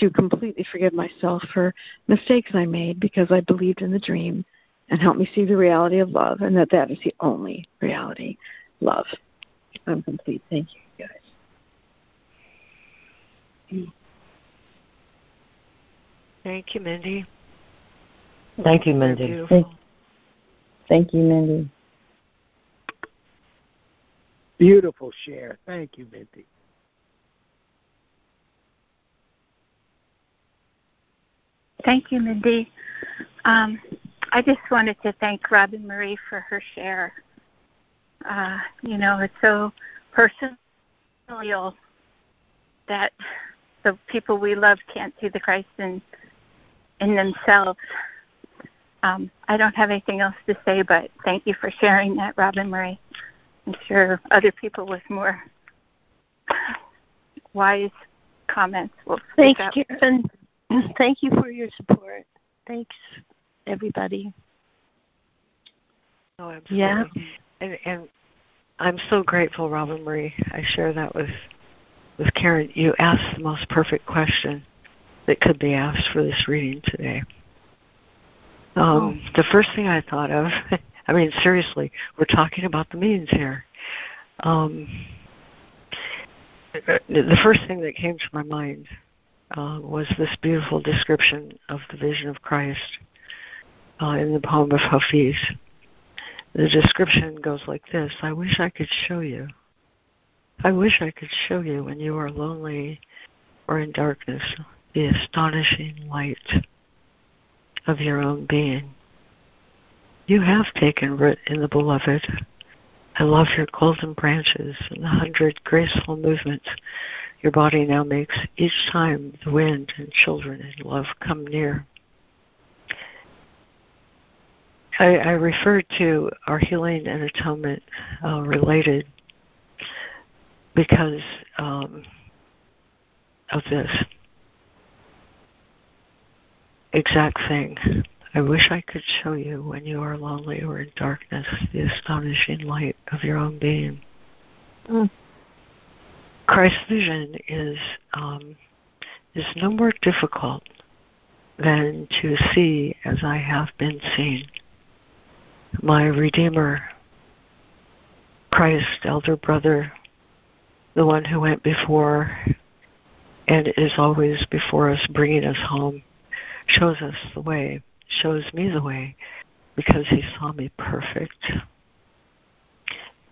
to completely forgive myself for mistakes I made because I believed in the dream and help me see the reality of love and that that is the only reality love. I'm complete. Thank you, guys. Thank you, Mindy. Thank you, Mindy. Thank, thank you, Mindy. Beautiful share. Thank you, Mindy. Thank you, Mindy. Um, I just wanted to thank Robin Marie for her share. Uh, you know, it's so personal that the people we love can't see the Christ in in themselves. Um, I don't have anything else to say, but thank you for sharing that, Robin Marie. I'm sure other people with more wise comments will. Thanks, Karen. Thank you for your support. Thanks, everybody. Oh, absolutely. Yeah. And, and I'm so grateful, Robin Marie. I share that with with Karen. You asked the most perfect question that could be asked for this reading today. Um, oh. The first thing I thought of, I mean, seriously, we're talking about the means here. Um, the first thing that came to my mind uh, was this beautiful description of the vision of Christ uh, in the poem of Hafiz. The description goes like this I wish I could show you. I wish I could show you when you are lonely or in darkness the astonishing light of your own being. You have taken root in the beloved. I love your golden branches and the hundred graceful movements your body now makes each time the wind and children and love come near. I, I refer to our healing and atonement uh, related because um, of this exact thing. I wish I could show you when you are lonely or in darkness the astonishing light of your own being. Mm. Christ's vision is um, is no more difficult than to see as I have been seen. My Redeemer, Christ, elder brother, the one who went before and is always before us, bringing us home, shows us the way, shows me the way, because he saw me perfect.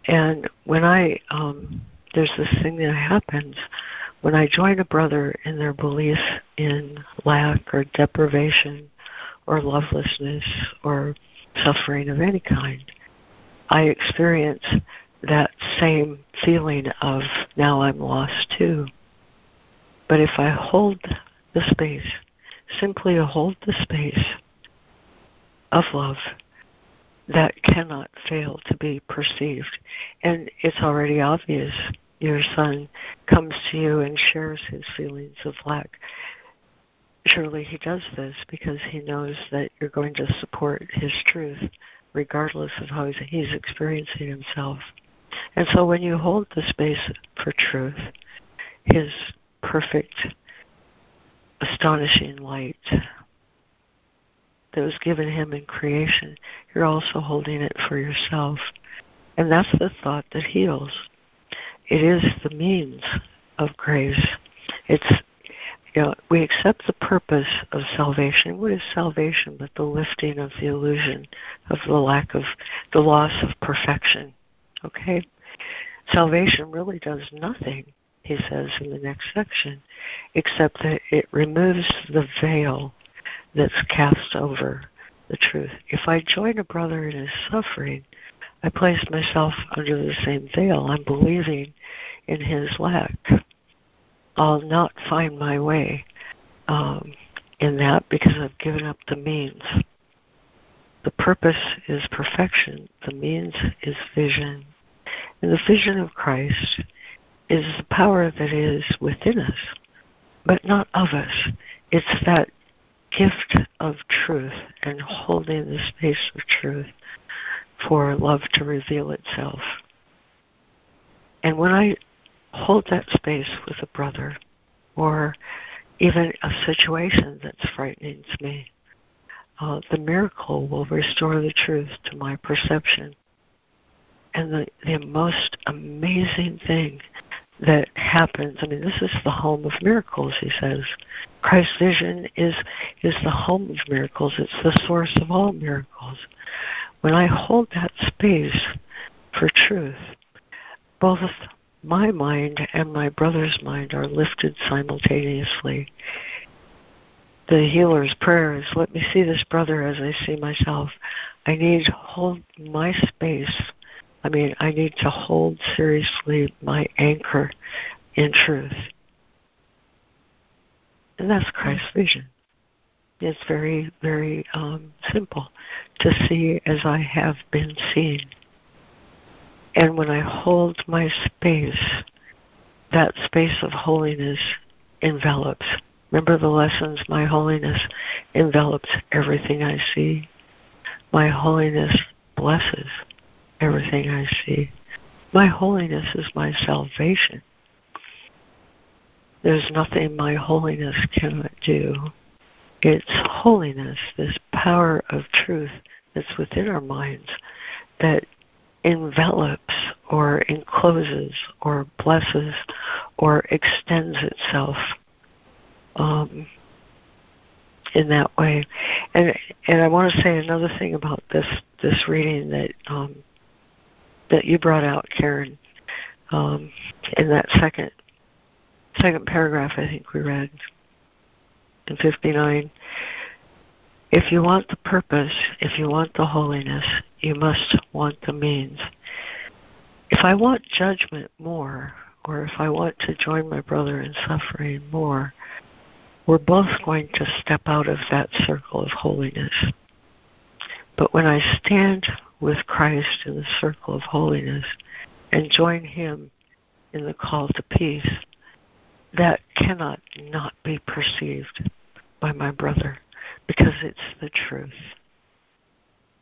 And when I um, there's this thing that happens when I join a brother in their belief in lack or deprivation or lovelessness or suffering of any kind. I experience that same feeling of now I'm lost too. But if I hold the space, simply hold the space of love, that cannot fail to be perceived. And it's already obvious your son comes to you and shares his feelings of lack, surely he does this because he knows that you're going to support his truth regardless of how he's experiencing himself. And so when you hold the space for truth, his perfect, astonishing light that was given him in creation, you're also holding it for yourself. And that's the thought that heals. It is the means of grace. It's you know, we accept the purpose of salvation. What is salvation but the lifting of the illusion of the lack of the loss of perfection? Okay? Salvation really does nothing, he says in the next section, except that it removes the veil that's cast over the truth. If I join a brother in his suffering, I place myself under the same veil. I'm believing in his lack. I'll not find my way um, in that because I've given up the means. The purpose is perfection, the means is vision. And the vision of Christ is the power that is within us, but not of us. It's that gift of truth and holding the space of truth for love to reveal itself. And when I hold that space with a brother or even a situation that's frightening to me, uh, the miracle will restore the truth to my perception. And the, the most amazing thing that happens, I mean, this is the home of miracles, he says. Christ's vision is, is the home of miracles, it's the source of all miracles. When I hold that space for truth, both my mind and my brother's mind are lifted simultaneously. The healer's prayer is let me see this brother as I see myself. I need to hold my space. I mean, I need to hold seriously my anchor in truth. And that's Christ's vision. It's very, very um, simple to see as I have been seen. And when I hold my space, that space of holiness envelops. Remember the lessons? My holiness envelops everything I see. My holiness blesses everything I see. My holiness is my salvation. There's nothing my holiness cannot do. It's holiness, this power of truth that's within our minds that envelops or encloses or blesses or extends itself um, in that way. And and I want to say another thing about this this reading that um, that you brought out, Karen, um, in that second second paragraph. I think we read in 59. If you want the purpose, if you want the holiness, you must want the means. If I want judgment more, or if I want to join my brother in suffering more, we're both going to step out of that circle of holiness. But when I stand with Christ in the circle of holiness and join Him in the call to peace, that cannot not be perceived by my brother because it's the truth.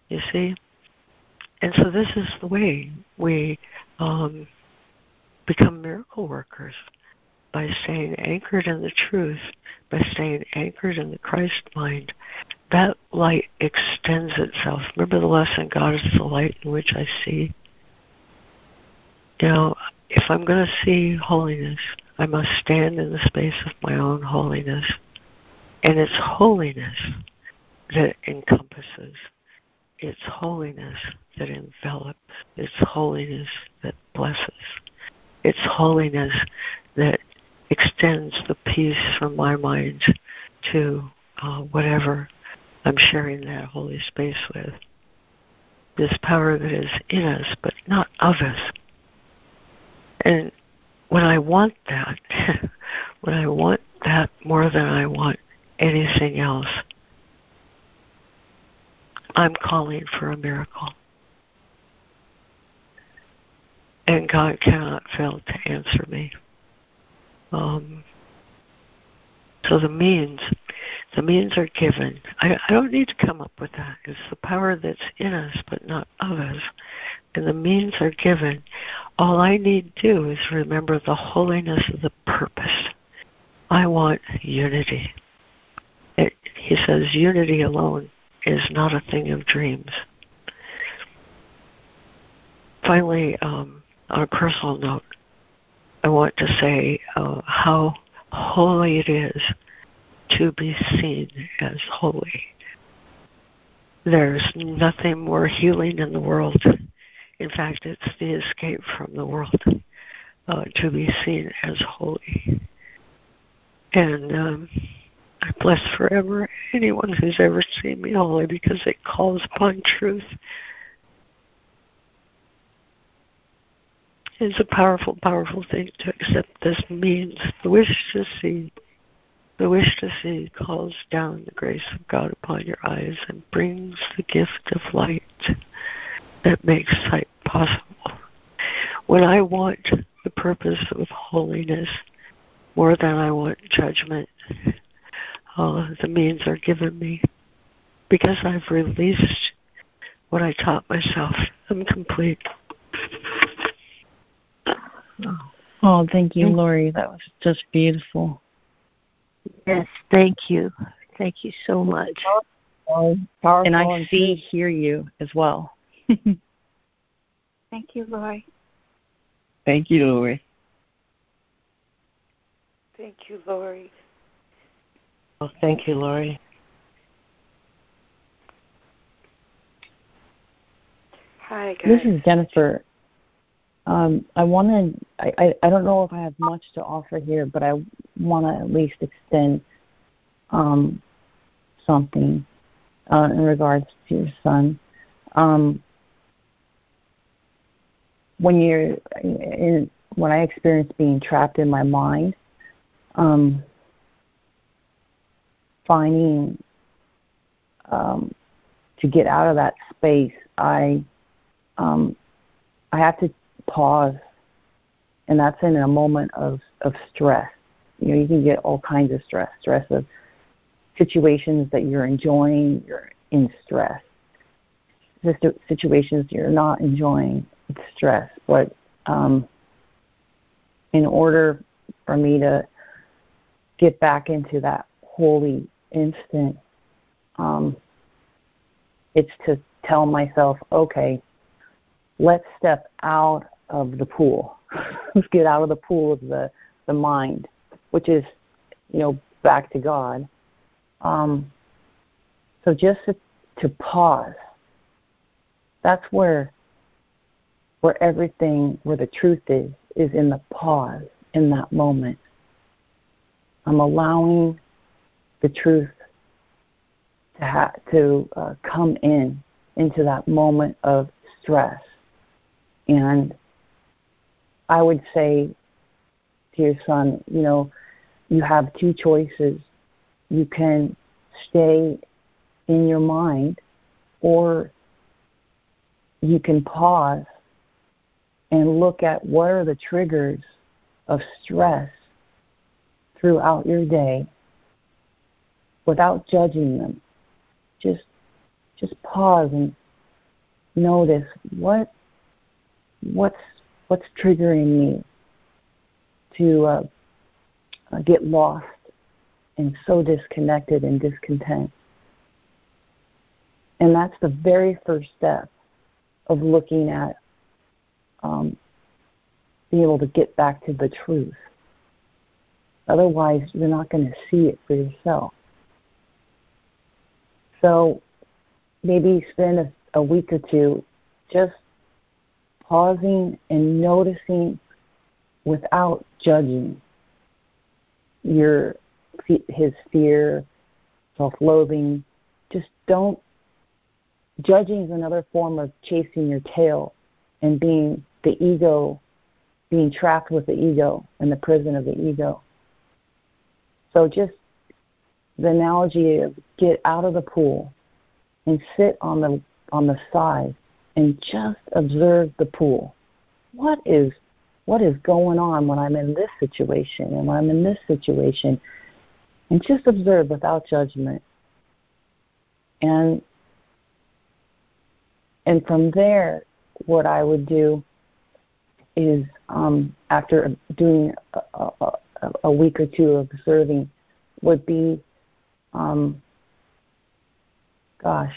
You see? And so this is the way we um, become miracle workers by staying anchored in the truth, by staying anchored in the Christ mind. That light extends itself. Remember the lesson God is the light in which I see? Know, if I'm going to see holiness, I must stand in the space of my own holiness. And it's holiness that encompasses. It's holiness that envelops. It's holiness that blesses. It's holiness that extends the peace from my mind to uh, whatever I'm sharing that holy space with. This power that is in us, but not of us. And when I want that, when I want that more than I want anything else, I'm calling for a miracle. And God cannot fail to answer me. Um, so the means, the means are given. I, I don't need to come up with that. It's the power that's in us, but not of us. And the means are given. All I need to do is remember the holiness of the purpose. I want unity. It, he says unity alone is not a thing of dreams. Finally, um, on a personal note, I want to say uh, how holy it is to be seen as holy. There's nothing more healing in the world. In fact, it's the escape from the world uh, to be seen as holy. And um, I bless forever anyone who's ever seen me holy because it calls upon truth. It's a powerful, powerful thing to accept this means. The wish to see, the wish to see calls down the grace of God upon your eyes and brings the gift of light that makes sight possible. When I want the purpose of holiness more than I want judgment, uh, the means are given me because I've released what I taught myself. I'm complete. Oh, oh, thank you, Laurie. That was just beautiful. Yes, thank you. Thank you so much. Powerful and I see, hear you as well. thank you, Laurie. Thank you, Laurie. Thank you, Laurie. Well, thank you, Laurie. Hi, guys. This is Jennifer. Um, I want to. I, I, I don't know if I have much to offer here, but I want to at least extend um, something uh, in regards to your son. Um, when you're in, when I experience being trapped in my mind, um, finding um, to get out of that space, I um, I have to pause, and that's in a moment of of stress. You know, you can get all kinds of stress, stress of situations that you're enjoying, you're in stress. Situations you're not enjoying, it's stress. But um, in order for me to get back into that holy instant, um, it's to tell myself, okay, let's step out of the pool. let's get out of the pool of the, the mind, which is, you know, back to God. Um, so just to, to pause. That's where where everything, where the truth is, is in the pause, in that moment. I'm allowing the truth to ha- to uh, come in into that moment of stress, and I would say to your son, you know, you have two choices. You can stay in your mind, or you can pause and look at what are the triggers of stress throughout your day without judging them. Just just pause and notice what what's what's triggering me to uh, uh, get lost and so disconnected and discontent. And that's the very first step of looking at um, being able to get back to the truth. Otherwise, you're not going to see it for yourself. So maybe spend a, a week or two just pausing and noticing without judging your his fear, self-loathing. Just don't. Judging is another form of chasing your tail and being the ego, being trapped with the ego and the prison of the ego. So just the analogy of get out of the pool and sit on the on the side and just observe the pool. What is what is going on when I'm in this situation and when I'm in this situation? And just observe without judgment. And and from there what I would do is um, after doing a, a, a, week or two of observing would be, um, gosh,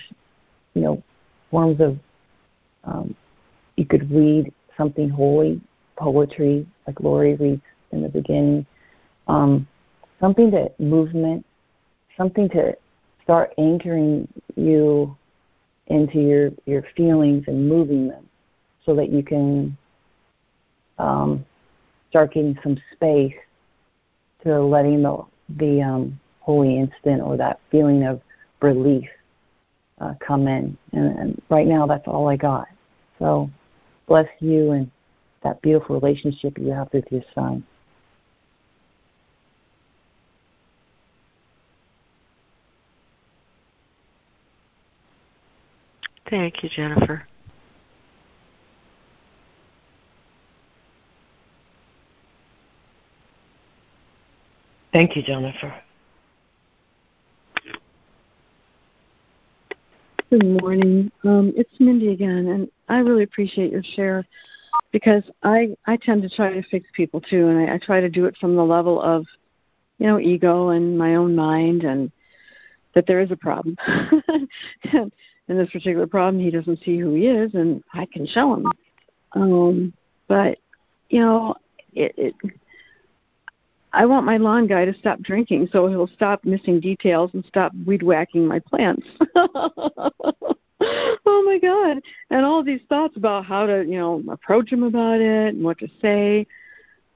you know, forms of um, you could read something holy, poetry, like Laurie reads in the beginning, um, something to movement, something to start anchoring you into your your feelings and moving them so that you can um, start getting some space to letting the the um, holy instant or that feeling of relief uh, come in. And, and right now, that's all I got. So bless you and that beautiful relationship you have with your son. Thank you, Jennifer. Thank you, Jennifer. Good morning. Um, it's Mindy again, and I really appreciate your share because I I tend to try to fix people too, and I, I try to do it from the level of you know ego and my own mind, and that there is a problem. and in this particular problem, he doesn't see who he is, and I can show him. Um, but you know, it, it I want my lawn guy to stop drinking so he'll stop missing details and stop weed whacking my plants. oh my god. And all these thoughts about how to, you know, approach him about it and what to say.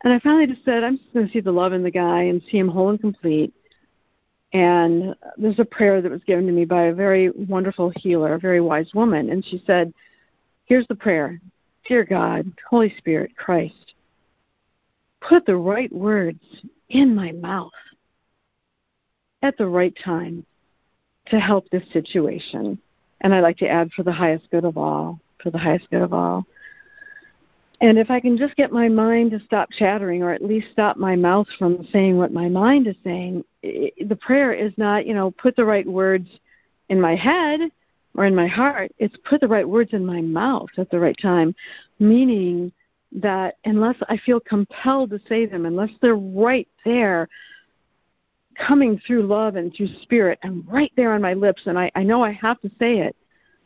And I finally just said, I'm just going to see the love in the guy and see him whole and complete. And there's a prayer that was given to me by a very wonderful healer, a very wise woman. And she said, Here's the prayer Dear God, Holy Spirit, Christ, put the right words in my mouth at the right time to help this situation. And I like to add for the highest good of all, for the highest good of all. And if I can just get my mind to stop chattering or at least stop my mouth from saying what my mind is saying, it, the prayer is not, you know, put the right words in my head or in my heart. It's put the right words in my mouth at the right time, meaning that unless I feel compelled to say them, unless they're right there, coming through love and through spirit, and right there on my lips, and I, I know I have to say it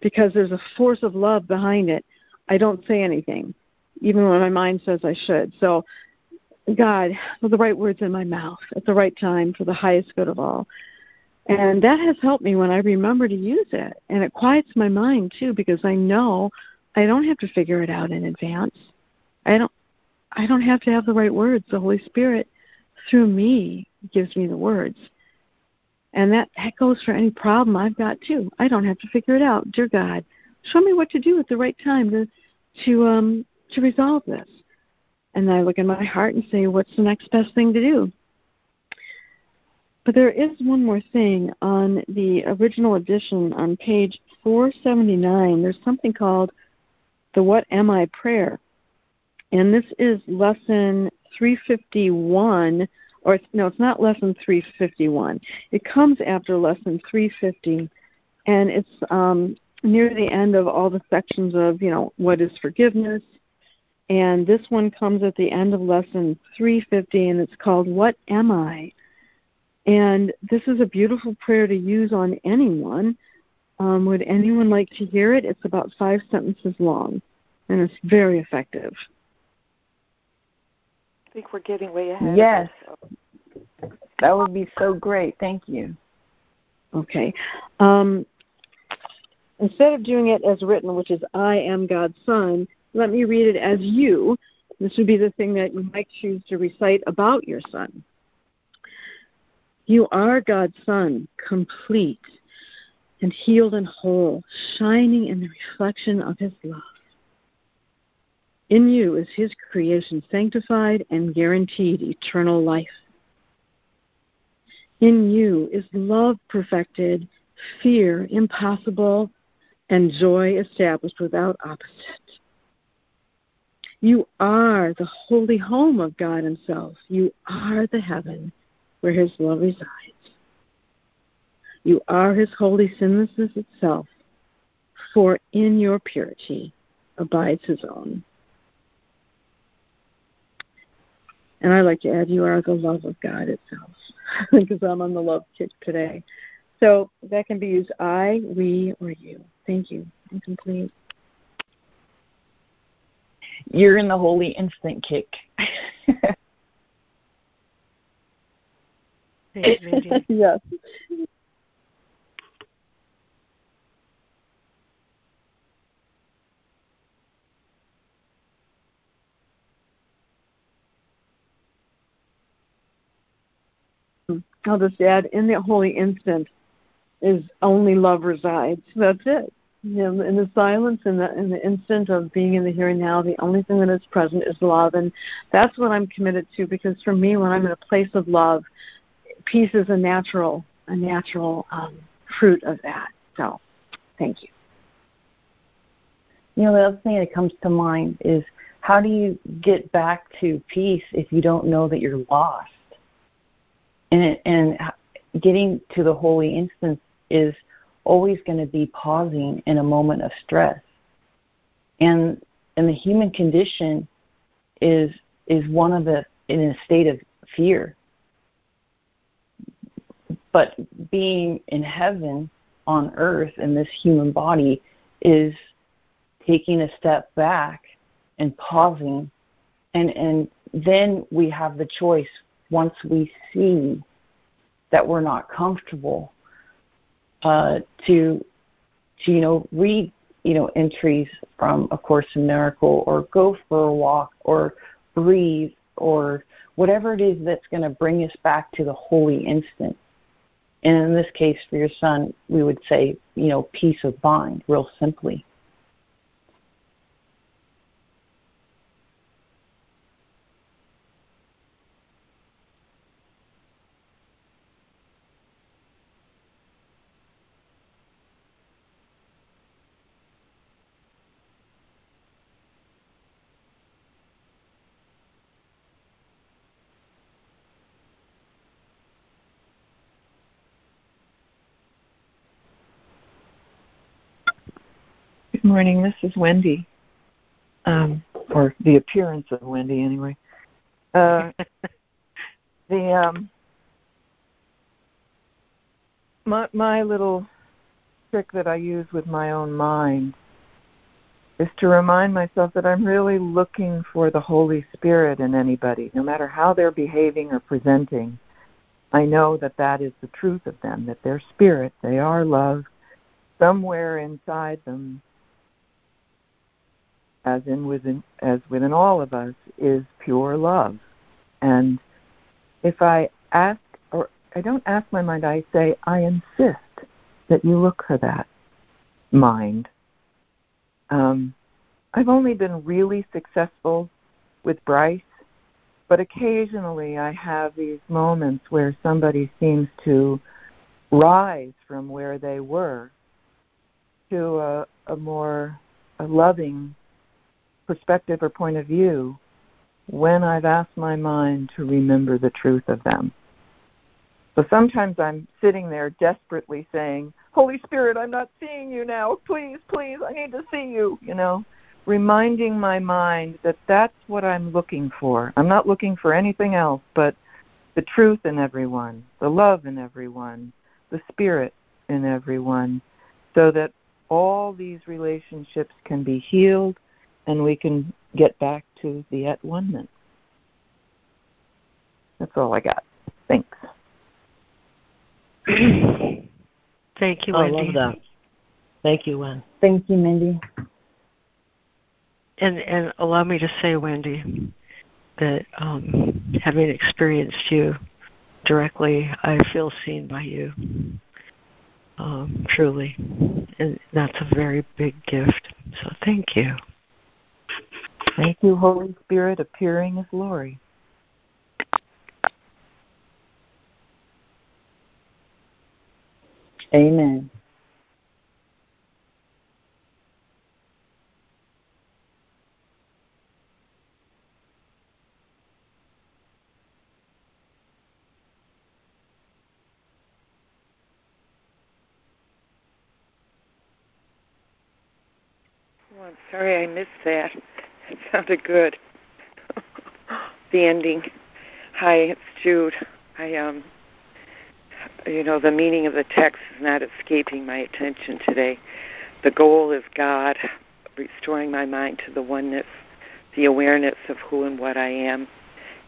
because there's a force of love behind it, I don't say anything, even when my mind says I should. So, God, put the right words in my mouth at the right time for the highest good of all. And that has helped me when I remember to use it. And it quiets my mind too because I know I don't have to figure it out in advance. I don't I don't have to have the right words. The Holy Spirit through me gives me the words. And that, that goes for any problem I've got too. I don't have to figure it out. Dear God, show me what to do at the right time to to um to resolve this. And I look in my heart and say, What's the next best thing to do? But there is one more thing on the original edition on page 479. There's something called the What Am I prayer. And this is lesson 351, or no, it's not lesson 351. It comes after lesson 350, and it's um, near the end of all the sections of, you know, what is forgiveness. And this one comes at the end of lesson 350, and it's called What Am I? And this is a beautiful prayer to use on anyone. Um, would anyone like to hear it? It's about five sentences long, and it's very effective. I think we're getting way ahead. Yes. That would be so great. Thank you. Okay. Um, instead of doing it as written, which is I am God's Son, let me read it as you. This would be the thing that you might choose to recite about your son. You are God's Son, complete and healed and whole, shining in the reflection of His love. In you is His creation sanctified and guaranteed eternal life. In you is love perfected, fear impossible, and joy established without opposite. You are the holy home of God Himself. You are the heaven where his love resides. You are his holy sinlessness itself, for in your purity abides his own. And I like to add, you are the love of God itself, because I'm on the love kick today. So that can be used I, we, or you. Thank you. I'm complete. You're in the holy instant kick. yes. I'll just add in the holy instant is only love resides. That's it. You know, in the silence, in the in the instant of being in the here and now, the only thing that is present is love, and that's what I'm committed to. Because for me, when I'm in a place of love, peace is a natural a natural um, fruit of that. So, thank you. You know, the other thing that comes to mind is how do you get back to peace if you don't know that you're lost? And and getting to the holy instance is always going to be pausing in a moment of stress. And and the human condition is is one of the in a state of fear but being in heaven on earth in this human body is taking a step back and pausing and and then we have the choice once we see that we're not comfortable uh, to to you know read you know entries from a course in miracle or go for a walk or breathe or whatever it is that's going to bring us back to the holy instant and in this case, for your son, we would say, you know, peace of mind, real simply. Morning. This is Wendy, um, or the appearance of Wendy anyway. Uh, the um, my my little trick that I use with my own mind is to remind myself that I'm really looking for the Holy Spirit in anybody, no matter how they're behaving or presenting. I know that that is the truth of them, that they're spirit, they are love. Somewhere inside them, as in within as within all of us, is pure love. And if I ask or I don't ask my mind, I say, I insist that you look for that mind. Um, I've only been really successful with Bryce, but occasionally I have these moments where somebody seems to rise from where they were to a, a more a loving perspective or point of view when I've asked my mind to remember the truth of them. So sometimes I'm sitting there desperately saying, Holy Spirit, I'm not seeing you now. Please, please, I need to see you, you know, reminding my mind that that's what I'm looking for. I'm not looking for anything else but the truth in everyone, the love in everyone, the spirit in everyone, so that all these relationships can be healed and we can get back to the at one That's all I got. Thanks. Thank you, Wendy. I love that. Thank you, Wen. Thank you, Mindy. And and allow me to say, Wendy, that um, having experienced you directly, I feel seen by you. Um, truly, and that's a very big gift. So thank you. Thank you, Holy Spirit, appearing as Laurie. Amen. Oh, I'm sorry I missed that. It sounded good. the ending. Hi, it's Jude. I um you know, the meaning of the text is not escaping my attention today. The goal is God, restoring my mind to the oneness, the awareness of who and what I am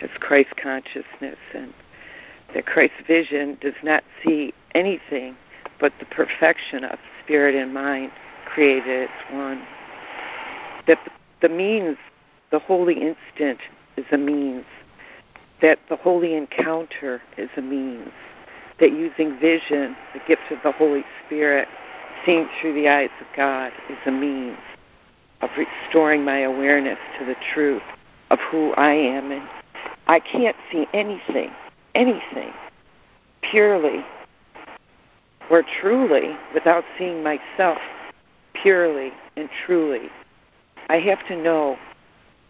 as Christ consciousness, and that Christ's vision does not see anything but the perfection of spirit and mind created as one. That the means, the holy instant, is a means. That the holy encounter is a means that using vision, the gift of the Holy Spirit, seen through the eyes of God, is a means of restoring my awareness to the truth of who I am. And I can't see anything, anything, purely or truly without seeing myself purely and truly. I have to know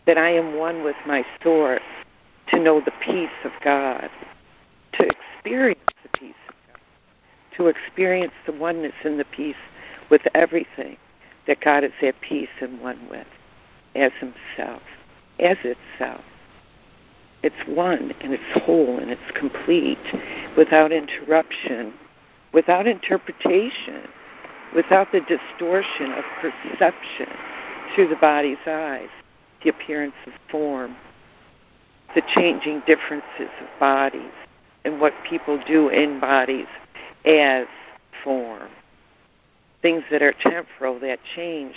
that I am one with my source, to know the peace of God, to experience the peace of God, to experience the oneness and the peace with everything that God is at peace and one with, as Himself, as itself. It's one and it's whole and it's complete, without interruption, without interpretation, without the distortion of perception through the body's eyes, the appearance of form, the changing differences of bodies, and what people do in bodies as form. Things that are temporal, that change,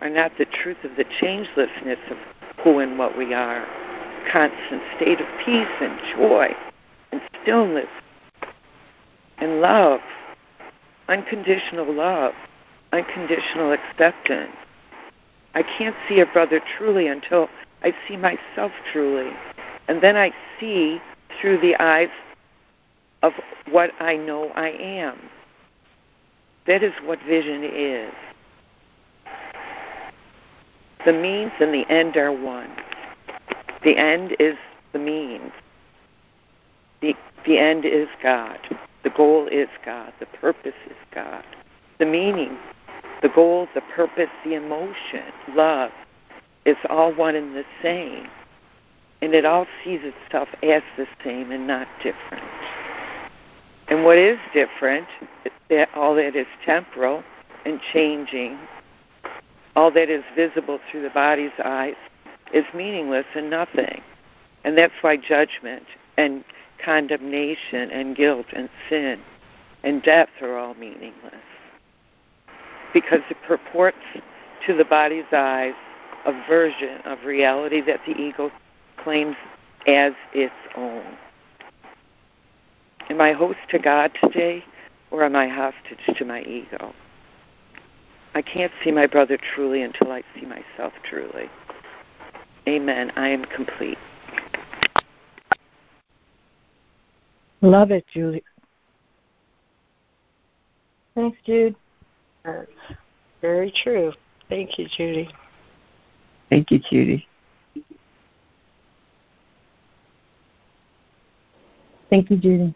are not the truth of the changelessness of who and what we are. Constant state of peace and joy and stillness and love, unconditional love, unconditional acceptance. I can't see a brother truly until I see myself truly. And then I see through the eyes of what I know I am. That is what vision is. The means and the end are one. The end is the means. The, the end is God. The goal is God. The purpose is God. The meaning, the goal, the purpose, the emotion, love, is all one and the same. And it all sees itself as the same and not different. And what is different, that all that is temporal and changing, all that is visible through the body's eyes, is meaningless and nothing. And that's why judgment and condemnation and guilt and sin and death are all meaningless. Because it purports to the body's eyes a version of reality that the ego claims as its own. Am I host to God today, or am I hostage to my ego? I can't see my brother truly until I see myself truly. Amen. I am complete. Love it, Julie. Thanks, Jude. That's very true. Thank you, Judy. Thank you, Judy. Thank you, Judy.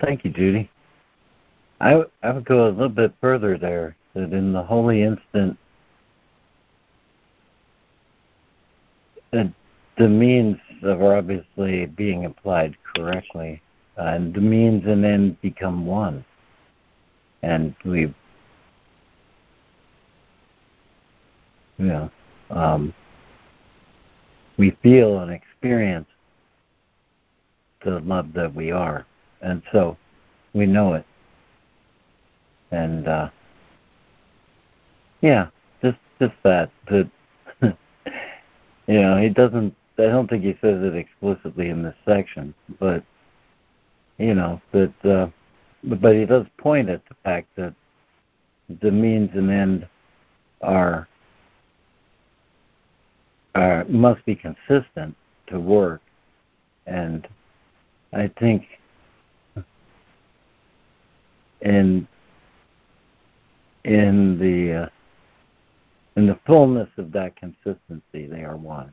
Thank you, Judy. I, I would go a little bit further there, that in the holy instant, that the means are obviously being applied correctly, uh, and the means and end become one. And we, you know, um, we feel and experience the love that we are, and so we know it. And uh, yeah, just just that that know he doesn't. I don't think he says it explicitly in this section, but you know that. Uh, but he does point at the fact that the means and end are are must be consistent to work, and I think in in the uh, in the fullness of that consistency, they are one.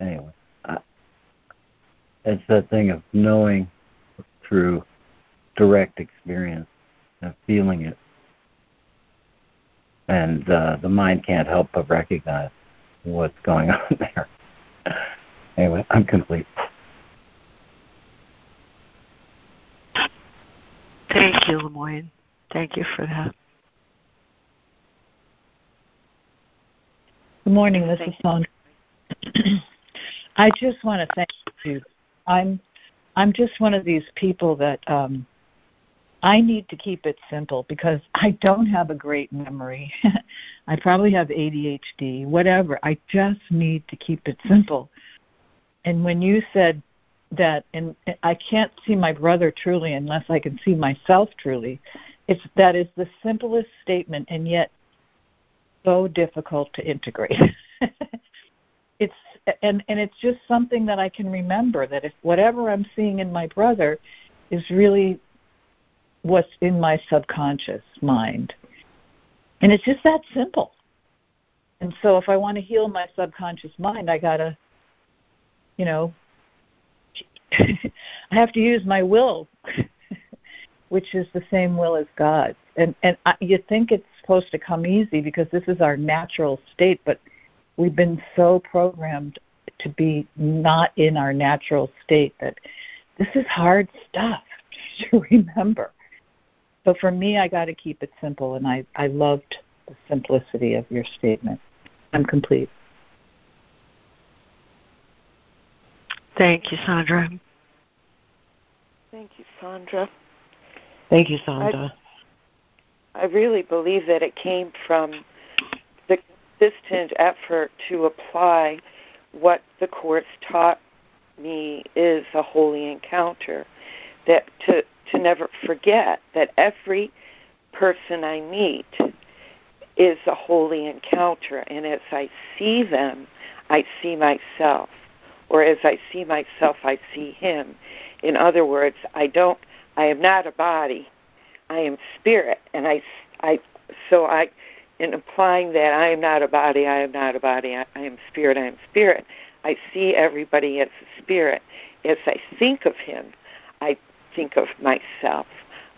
Anyway, I, it's that thing of knowing through direct experience and feeling it, and uh, the mind can't help but recognize what's going on there. anyway, I'm complete. Thank you, Lemoyne. Thank you for that. Good morning. Mrs. is I just want to thank you. I'm I'm just one of these people that um I need to keep it simple because I don't have a great memory. I probably have ADHD, whatever. I just need to keep it simple. And when you said that and I can't see my brother truly unless I can see myself truly, it's that is the simplest statement and yet so difficult to integrate. it's and and it's just something that I can remember that if whatever I'm seeing in my brother is really what's in my subconscious mind. And it's just that simple. And so if I want to heal my subconscious mind, I got to you know I have to use my will which is the same will as God's. And and I, you think it's supposed to come easy because this is our natural state, but we've been so programmed to be not in our natural state that this is hard stuff to remember. So for me, I got to keep it simple, and I I loved the simplicity of your statement. I'm complete. Thank you, Sandra. Thank you, Sandra. Thank you, Sandra. I, I really believe that it came from the consistent effort to apply what the course taught me is a holy encounter. That to to never forget that every person I meet is a holy encounter, and as I see them, I see myself, or as I see myself, I see him. In other words, I don't I am not a body. I am spirit, and I, I, so I, in applying that, I am not a body. I am not a body. I, I am spirit. I am spirit. I see everybody as a spirit, as I think of him, I think of myself.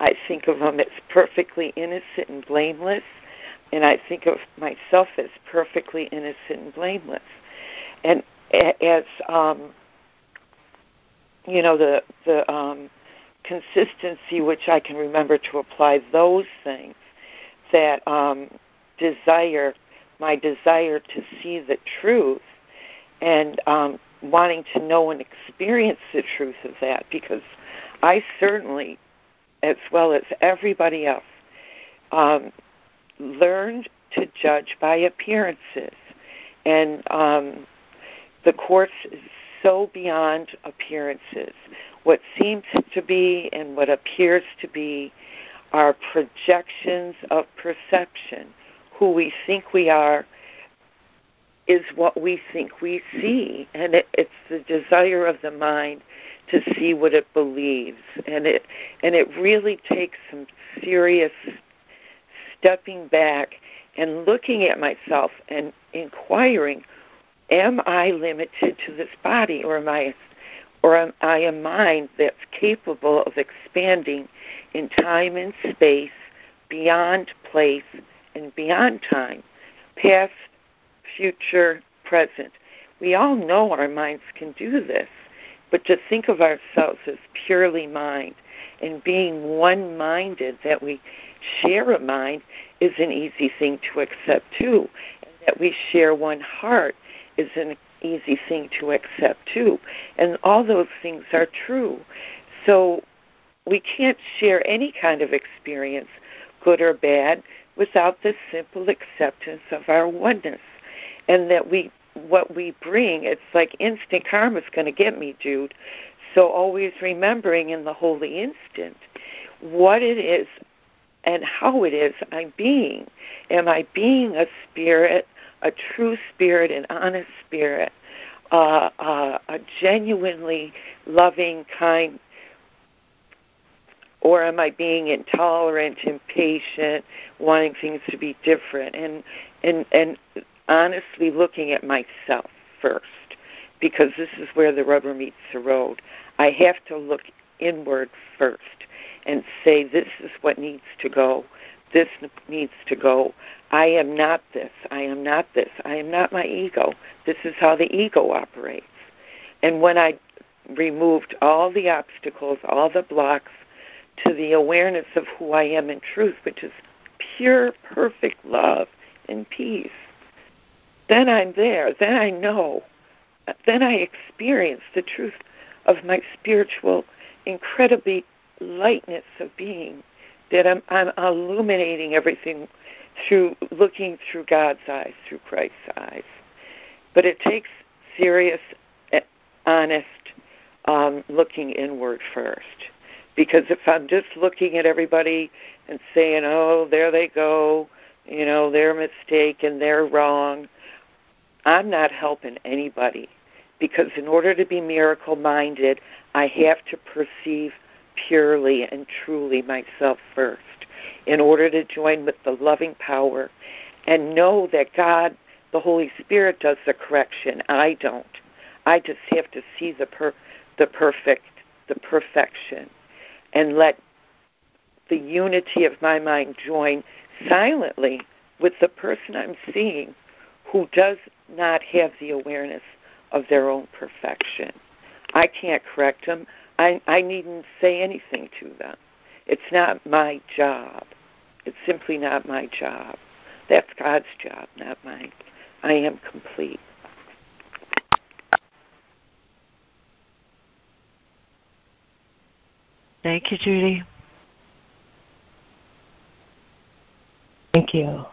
I think of him as perfectly innocent and blameless, and I think of myself as perfectly innocent and blameless. And as um, you know, the the um, consistency which I can remember to apply those things that um, desire my desire to see the truth and um, wanting to know and experience the truth of that because I certainly, as well as everybody else, um, learned to judge by appearances. And um, the Course so beyond appearances. What seems to be and what appears to be are projections of perception. Who we think we are is what we think we see, and it, it's the desire of the mind to see what it believes, and it and it really takes some serious stepping back and looking at myself and inquiring, am I limited to this body, or am I or am I a mind that's capable of expanding in time and space, beyond place and beyond time, past, future, present. We all know our minds can do this, but to think of ourselves as purely mind and being one minded, that we share a mind, is an easy thing to accept too. And that we share one heart is an easy thing to accept too. And all those things are true. So we can't share any kind of experience, good or bad, without the simple acceptance of our oneness. And that we what we bring, it's like instant karma is going to get me, Jude. So always remembering in the holy instant what it is and how it is I'm being. Am I being a spirit, a true spirit, an honest spirit, uh, uh, a genuinely loving, kind or am I being intolerant, impatient, wanting things to be different, and and and honestly looking at myself first, because this is where the rubber meets the road. I have to look inward first and say, this is what needs to go. This needs to go. I am not this. I am not this. I am not my ego. This is how the ego operates. And when I removed all the obstacles, all the blocks, to the awareness of who I am in truth, which is pure, perfect love and peace, then I'm there. Then I know. Then I experience the truth of my spiritual, incredibly lightness of being. That I'm, I'm illuminating everything through looking through God's eyes, through Christ's eyes. But it takes serious, eh, honest um, looking inward first because if I'm just looking at everybody and saying, "Oh, there they go," you know, they're mistaken, they're wrong, I'm not helping anybody. Because in order to be miracle minded, I have to perceive purely and truly myself first in order to join with the loving power and know that God, the Holy Spirit, does the correction. I don't. I just have to see the per- the perfect, the perfection and let the unity of my mind join silently with the person I'm seeing who does not have the awareness of their own perfection. I can't correct them. I, I needn't say anything to them. It's not my job. It's simply not my job. That's God's job, not mine. I am complete. Thank you, Judy. Thank you.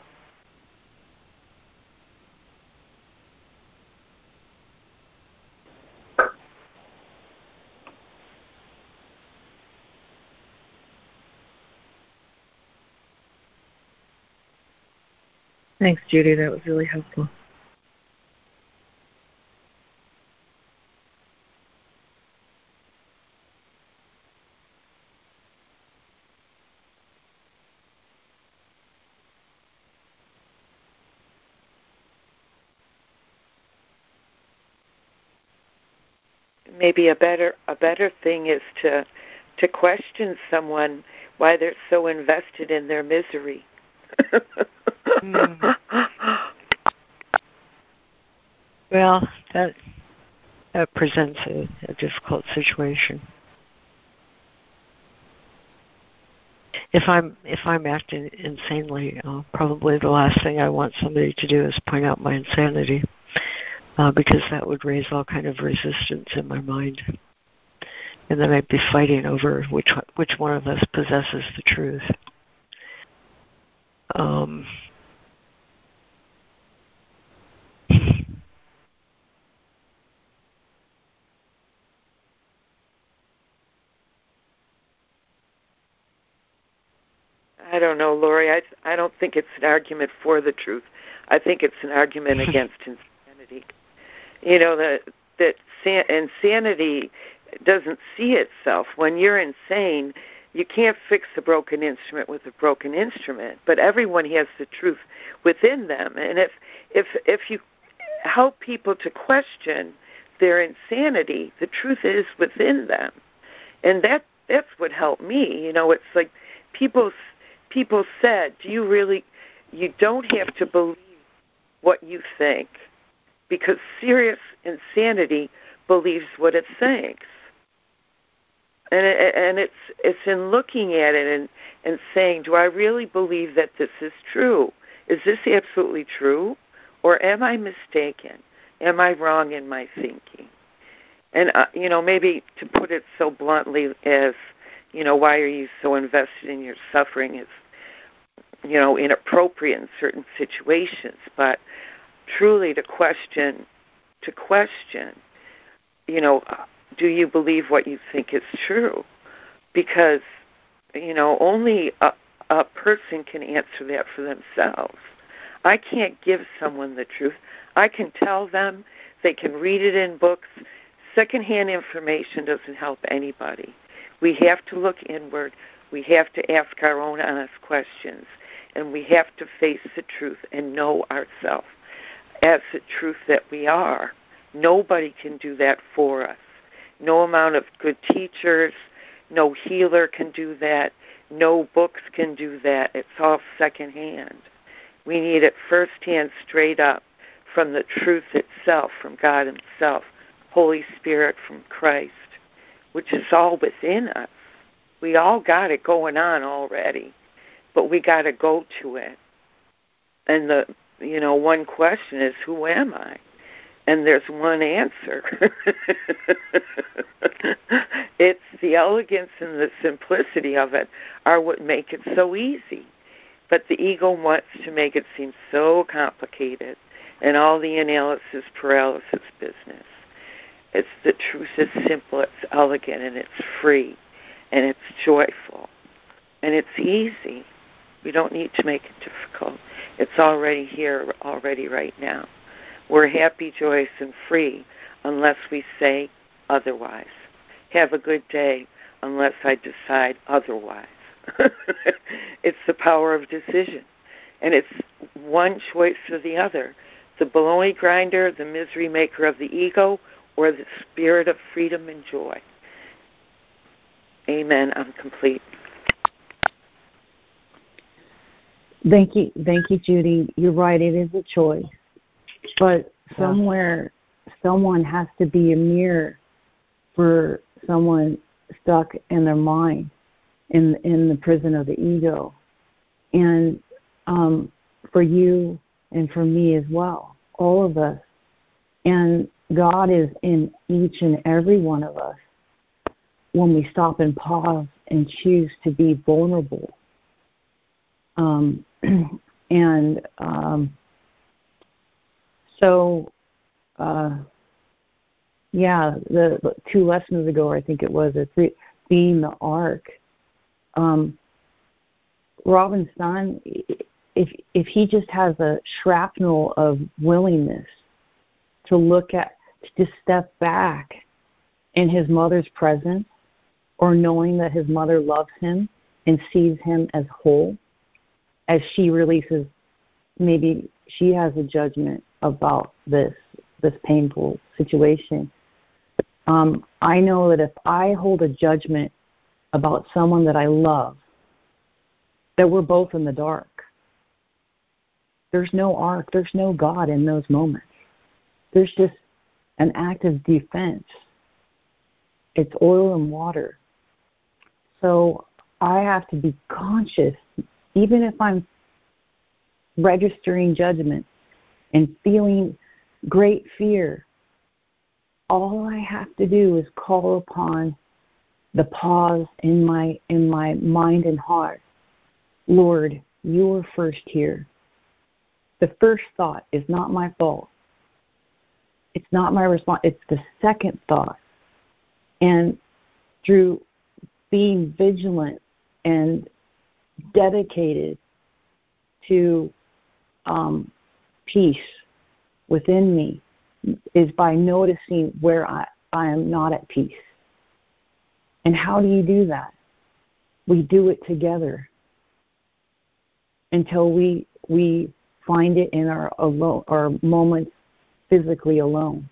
Thanks, Judy. That was really helpful. maybe a better a better thing is to to question someone why they're so invested in their misery. mm. Well, that that presents a, a difficult situation. If I'm if I'm acting insanely, uh, probably the last thing I want somebody to do is point out my insanity, uh, because that would raise all kind of resistance in my mind, and then I'd be fighting over which which one of us possesses the truth. Um, I don't know, Laurie. I I don't think it's an argument for the truth. I think it's an argument against insanity. You know that that insanity doesn't see itself. When you're insane, you can't fix a broken instrument with a broken instrument. But everyone has the truth within them, and if if if you help people to question their insanity, the truth is within them, and that that's what helped me. You know, it's like people people said, do you really, you don't have to believe what you think because serious insanity believes what it thinks. And, it, and it's it's in looking at it and, and saying, do I really believe that this is true? Is this absolutely true? Or am I mistaken? Am I wrong in my thinking? And, uh, you know, maybe to put it so bluntly as, you know, why are you so invested in your suffering? Is you know, inappropriate in certain situations, but truly to question, to question, you know, uh, do you believe what you think is true? Because, you know, only a, a person can answer that for themselves. I can't give someone the truth. I can tell them, they can read it in books. Secondhand information doesn't help anybody. We have to look inward. We have to ask our own honest questions and we have to face the truth and know ourselves as the truth that we are. Nobody can do that for us. No amount of good teachers, no healer can do that, no books can do that. It's all secondhand. We need it firsthand, straight up from the truth itself, from God Himself, Holy Spirit from Christ, which is all within us. We all got it going on already but we got to go to it. And the you know one question is who am I? And there's one answer. it's the elegance and the simplicity of it are what make it so easy. But the ego wants to make it seem so complicated and all the analysis paralysis business. It's the truth is simple, it's elegant, and it's free, and it's joyful, and it's easy. We don't need to make it difficult. It's already here, already right now. We're happy, joyous, and free unless we say otherwise. Have a good day unless I decide otherwise. it's the power of decision. And it's one choice or the other the baloney grinder, the misery maker of the ego, or the spirit of freedom and joy. Amen. I'm complete. Thank you, thank you, Judy. You're right. It is a choice, but somewhere, someone has to be a mirror for someone stuck in their mind, in in the prison of the ego, and um, for you and for me as well, all of us. And God is in each and every one of us when we stop and pause and choose to be vulnerable. Um, and um, so, uh, yeah, the, the two lessons ago, I think it was, a three, being the ark. Um, Robin Stein, if if he just has a shrapnel of willingness to look at, to just step back in his mother's presence, or knowing that his mother loves him and sees him as whole, as she releases maybe she has a judgment about this this painful situation Um, I know that if I hold a judgment about someone that I love, that we're both in the dark. There's no ark, there's no God in those moments. There's just an act of defense. It's oil and water. So I have to be conscious, even if I'm registering judgment and feeling great fear. All I have to do is call upon the pause in my in my mind and heart. Lord, you are first here. The first thought is not my fault. It's not my response. It's the second thought. And through being vigilant and dedicated to um, peace within me is by noticing where I, I am not at peace. And how do you do that? We do it together until we we find it in our alone our moments physically alone.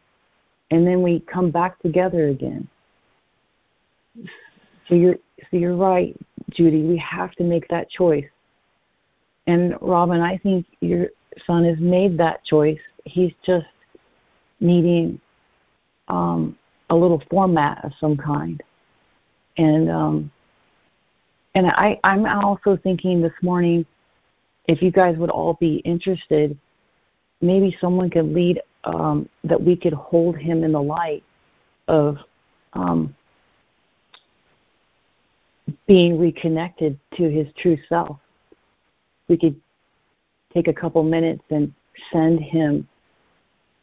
And then we come back together again. So you're so you're right, Judy. We have to make that choice. And Robin, I think your son has made that choice. He's just needing um, a little format of some kind. And um, and I, I'm also thinking this morning, if you guys would all be interested, maybe someone could lead um, that we could hold him in the light of um, being reconnected to his true self. We could take a couple minutes and send him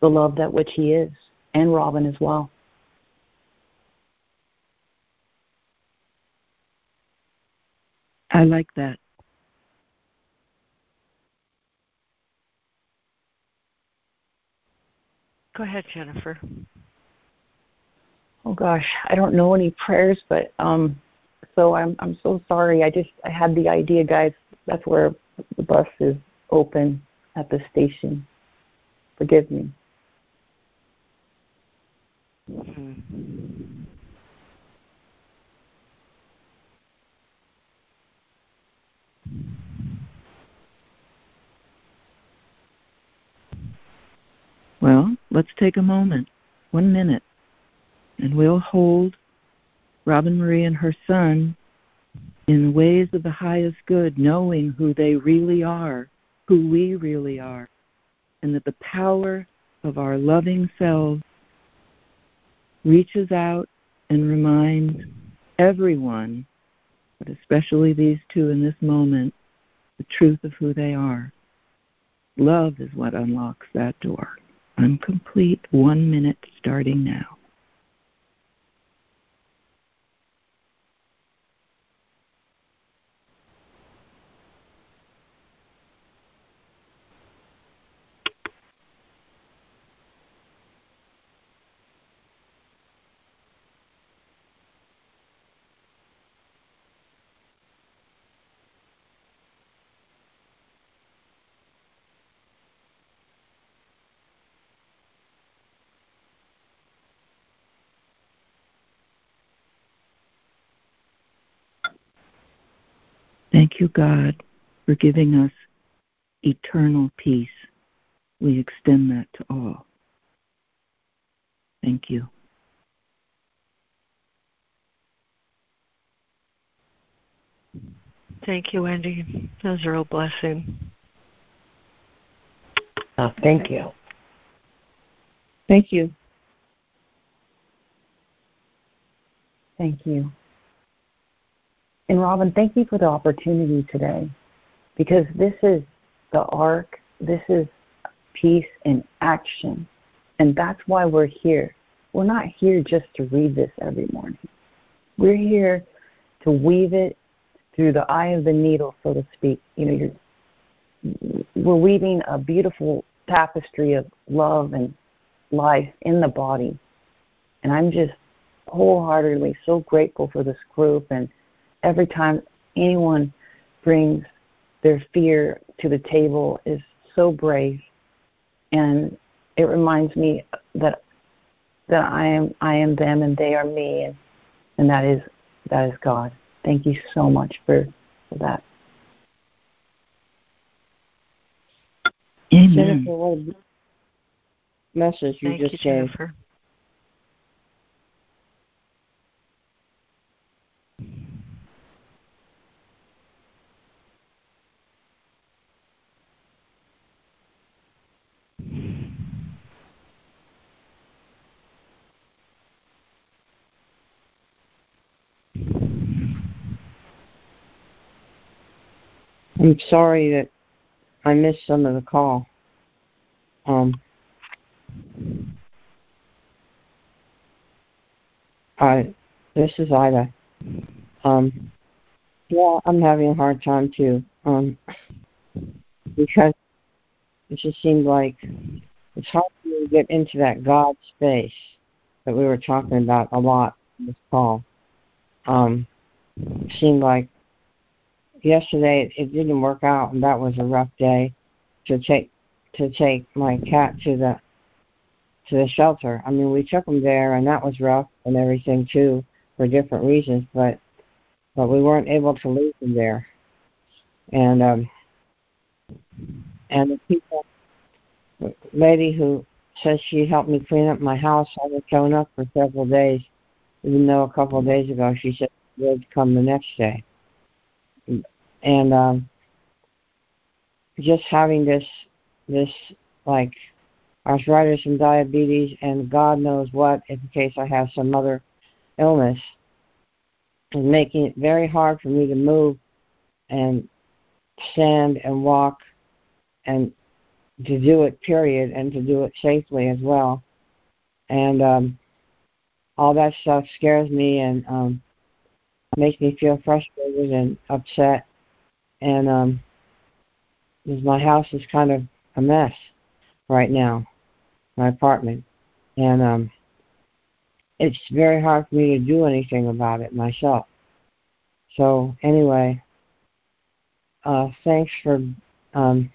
the love that which he is, and Robin as well. I like that. Go ahead, Jennifer. Oh gosh, I don't know any prayers, but um, so I'm I'm so sorry. I just I had the idea, guys. That's where the bus is open at the station. Forgive me. Well, let's take a moment, one minute, and we'll hold Robin Marie and her son in ways of the highest good, knowing who they really are, who we really are, and that the power of our loving selves reaches out and reminds everyone, but especially these two in this moment, the truth of who they are. Love is what unlocks that door. I'm complete. One minute starting now. Thank you, God, for giving us eternal peace. We extend that to all. Thank you. Thank you, Wendy. That was a real blessing. Oh, thank you. Thank you. Thank you. And Robin, thank you for the opportunity today because this is the ark, this is peace in action. And that's why we're here. We're not here just to read this every morning. We're here to weave it through the eye of the needle, so to speak. You know, you're, we're weaving a beautiful tapestry of love and life in the body. And I'm just wholeheartedly so grateful for this group and every time anyone brings their fear to the table is so brave and it reminds me that that I am I am them and they are me and and that is that is God. Thank you so much for, for that. Amen. Jennifer, what a message you Thank just you, gave. Jennifer. I'm sorry that I missed some of the call. Um, I this is Ida. Um, yeah, I'm having a hard time too. Um, because it just seemed like it's hard for me to get into that God space that we were talking about a lot in this call. Um, it seemed like yesterday it, it didn't work out, and that was a rough day to take to take my cat to the to the shelter. I mean, we took him there, and that was rough and everything too for different reasons, but but we weren't able to leave him there. And um, and the people, lady who says she helped me clean up my house hasn't shown up for several days, even though a couple of days ago she said she would come the next day. And um, just having this this like arthritis and diabetes and God knows what in case I have some other illness is making it very hard for me to move and stand and walk and to do it period and to do it safely as well. And um all that stuff scares me and um makes me feel frustrated and upset and um my house is kind of a mess right now my apartment. And um it's very hard for me to do anything about it myself. So anyway uh thanks for um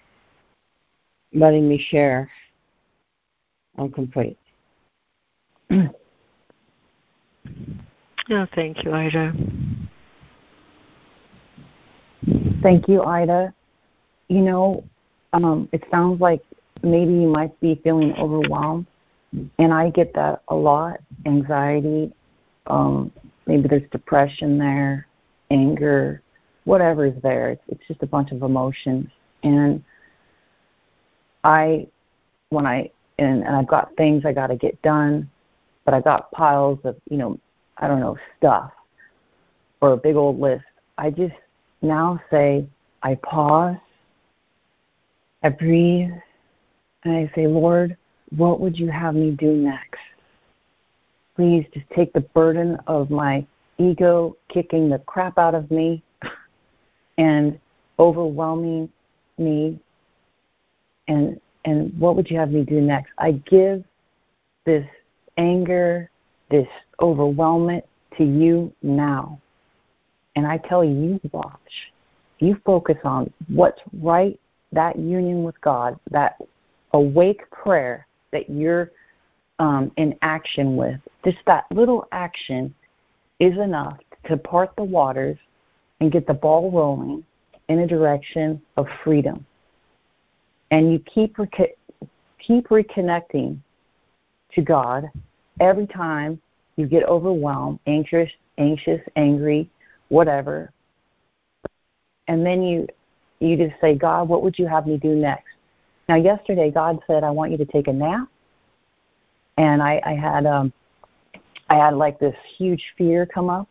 letting me share i'm complete. No, thank you, Ida. Thank you, Ida. You know, um, it sounds like maybe you might be feeling overwhelmed, and I get that a lot. Anxiety, um, maybe there's depression there, anger, whatever is there. It's, it's just a bunch of emotions, and I, when I and, and I've got things I got to get done, but I got piles of you know, I don't know stuff, or a big old list. I just now say I pause, I breathe, and I say, Lord, what would you have me do next? Please just take the burden of my ego kicking the crap out of me and overwhelming me and and what would you have me do next? I give this anger, this overwhelmment to you now. And I tell you, you watch. You focus on what's right, that union with God, that awake prayer that you're um, in action with. Just that little action is enough to part the waters and get the ball rolling in a direction of freedom. And you keep keep reconnecting to God every time you get overwhelmed, anxious, anxious, angry, whatever. And then you you just say, God, what would you have me do next? Now yesterday God said, I want you to take a nap. And I, I had um I had like this huge fear come up.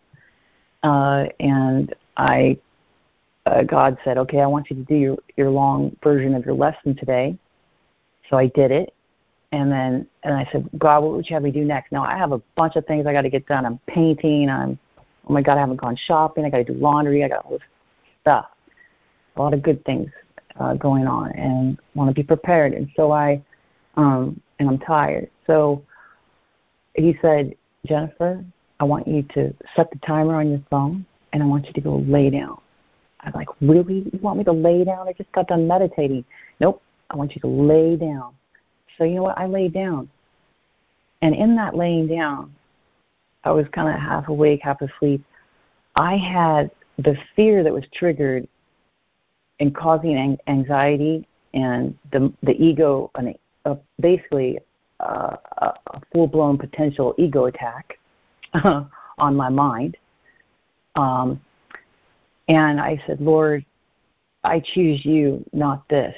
Uh and I uh, God said, "Okay, I want you to do your your long version of your lesson today." So I did it, and then and I said, "God, what would you have me do next?" Now I have a bunch of things I got to get done. I'm painting. I'm oh my God, I haven't gone shopping. I got to do laundry. I got all this stuff, a lot of good things uh, going on, and want to be prepared. And so I, um, and I'm tired. So he said, Jennifer, I want you to set the timer on your phone, and I want you to go lay down. I'm like, really? You want me to lay down? I just got done meditating. Nope. I want you to lay down. So you know what? I lay down. And in that laying down, I was kind of half awake, half asleep. I had the fear that was triggered and causing anxiety and the the ego, an, uh, basically uh, a full blown potential ego attack on my mind. Um, and I said, Lord, I choose you, not this.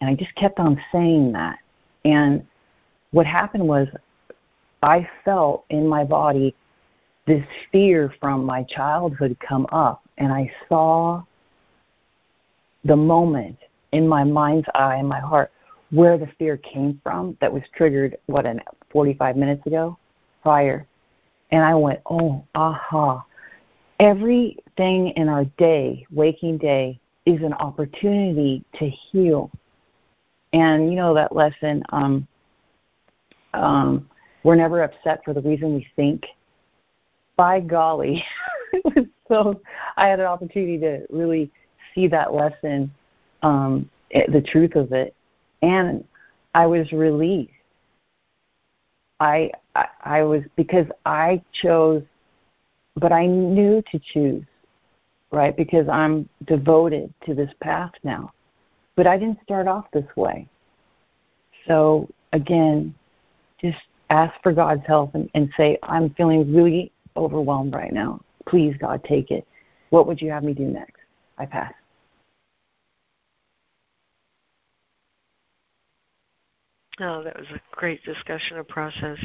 And I just kept on saying that. And what happened was I felt in my body this fear from my childhood come up, and I saw the moment in my mind's eye and my heart where the fear came from that was triggered, what, an 45 minutes ago prior. And I went, oh, aha. Everything in our day, waking day, is an opportunity to heal. And you know that lesson, um, um, we're never upset for the reason we think. By golly, so I had an opportunity to really see that lesson, um, the truth of it, and I was relieved. I, I I was because I chose, but I knew to choose, right? Because I'm devoted to this path now. But I didn't start off this way. So again, just ask for God's help and, and say, I'm feeling really overwhelmed right now. Please, God, take it. What would you have me do next? I pass. Oh, that was a great discussion of process.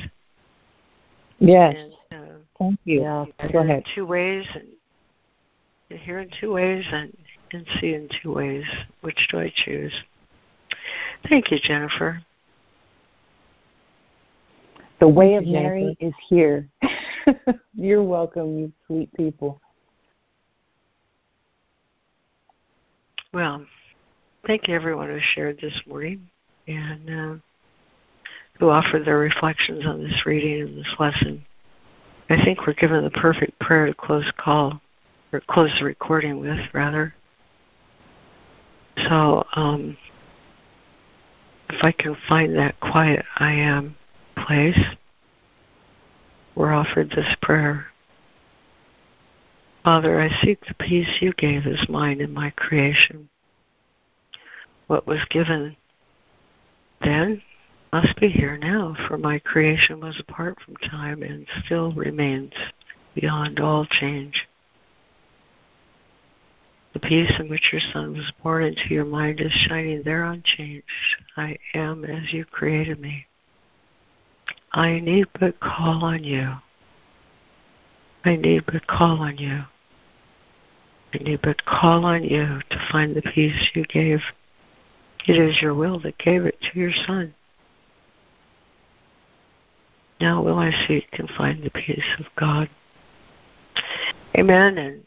Yes. And, uh, Thank you. Yeah, Go ahead. Two ways, and you hear in two ways, and, and see in two ways. Which do I choose? Thank you, Jennifer. The way of Mary is here. You're welcome, you sweet people. Well, thank you everyone who shared this morning and uh, who offered their reflections on this reading and this lesson. I think we're given the perfect prayer to close call or close the recording with, rather. So, um, if I can find that quiet I am place, we're offered this prayer. Father, I seek the peace you gave as mine in my creation. What was given then must be here now, for my creation was apart from time and still remains beyond all change. The peace in which your Son was born into your mind is shining there unchanged. I am as you created me. I need but call on you. I need but call on you. I need but call on you to find the peace you gave. It is your will that gave it to your Son. Now will I seek and find the peace of God. Amen. And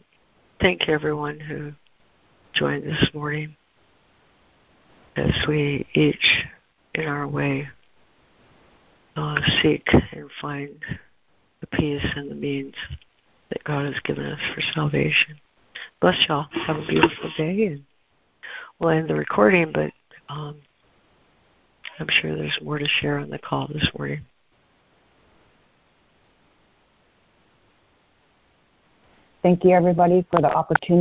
thank everyone who joined this morning as we each, in our way, uh, seek and find the peace and the means that God has given us for salvation. Bless y'all. Have a beautiful day, and we'll end the recording. But um, I'm sure there's more to share on the call this morning. Thank you, everybody, for the opportunity.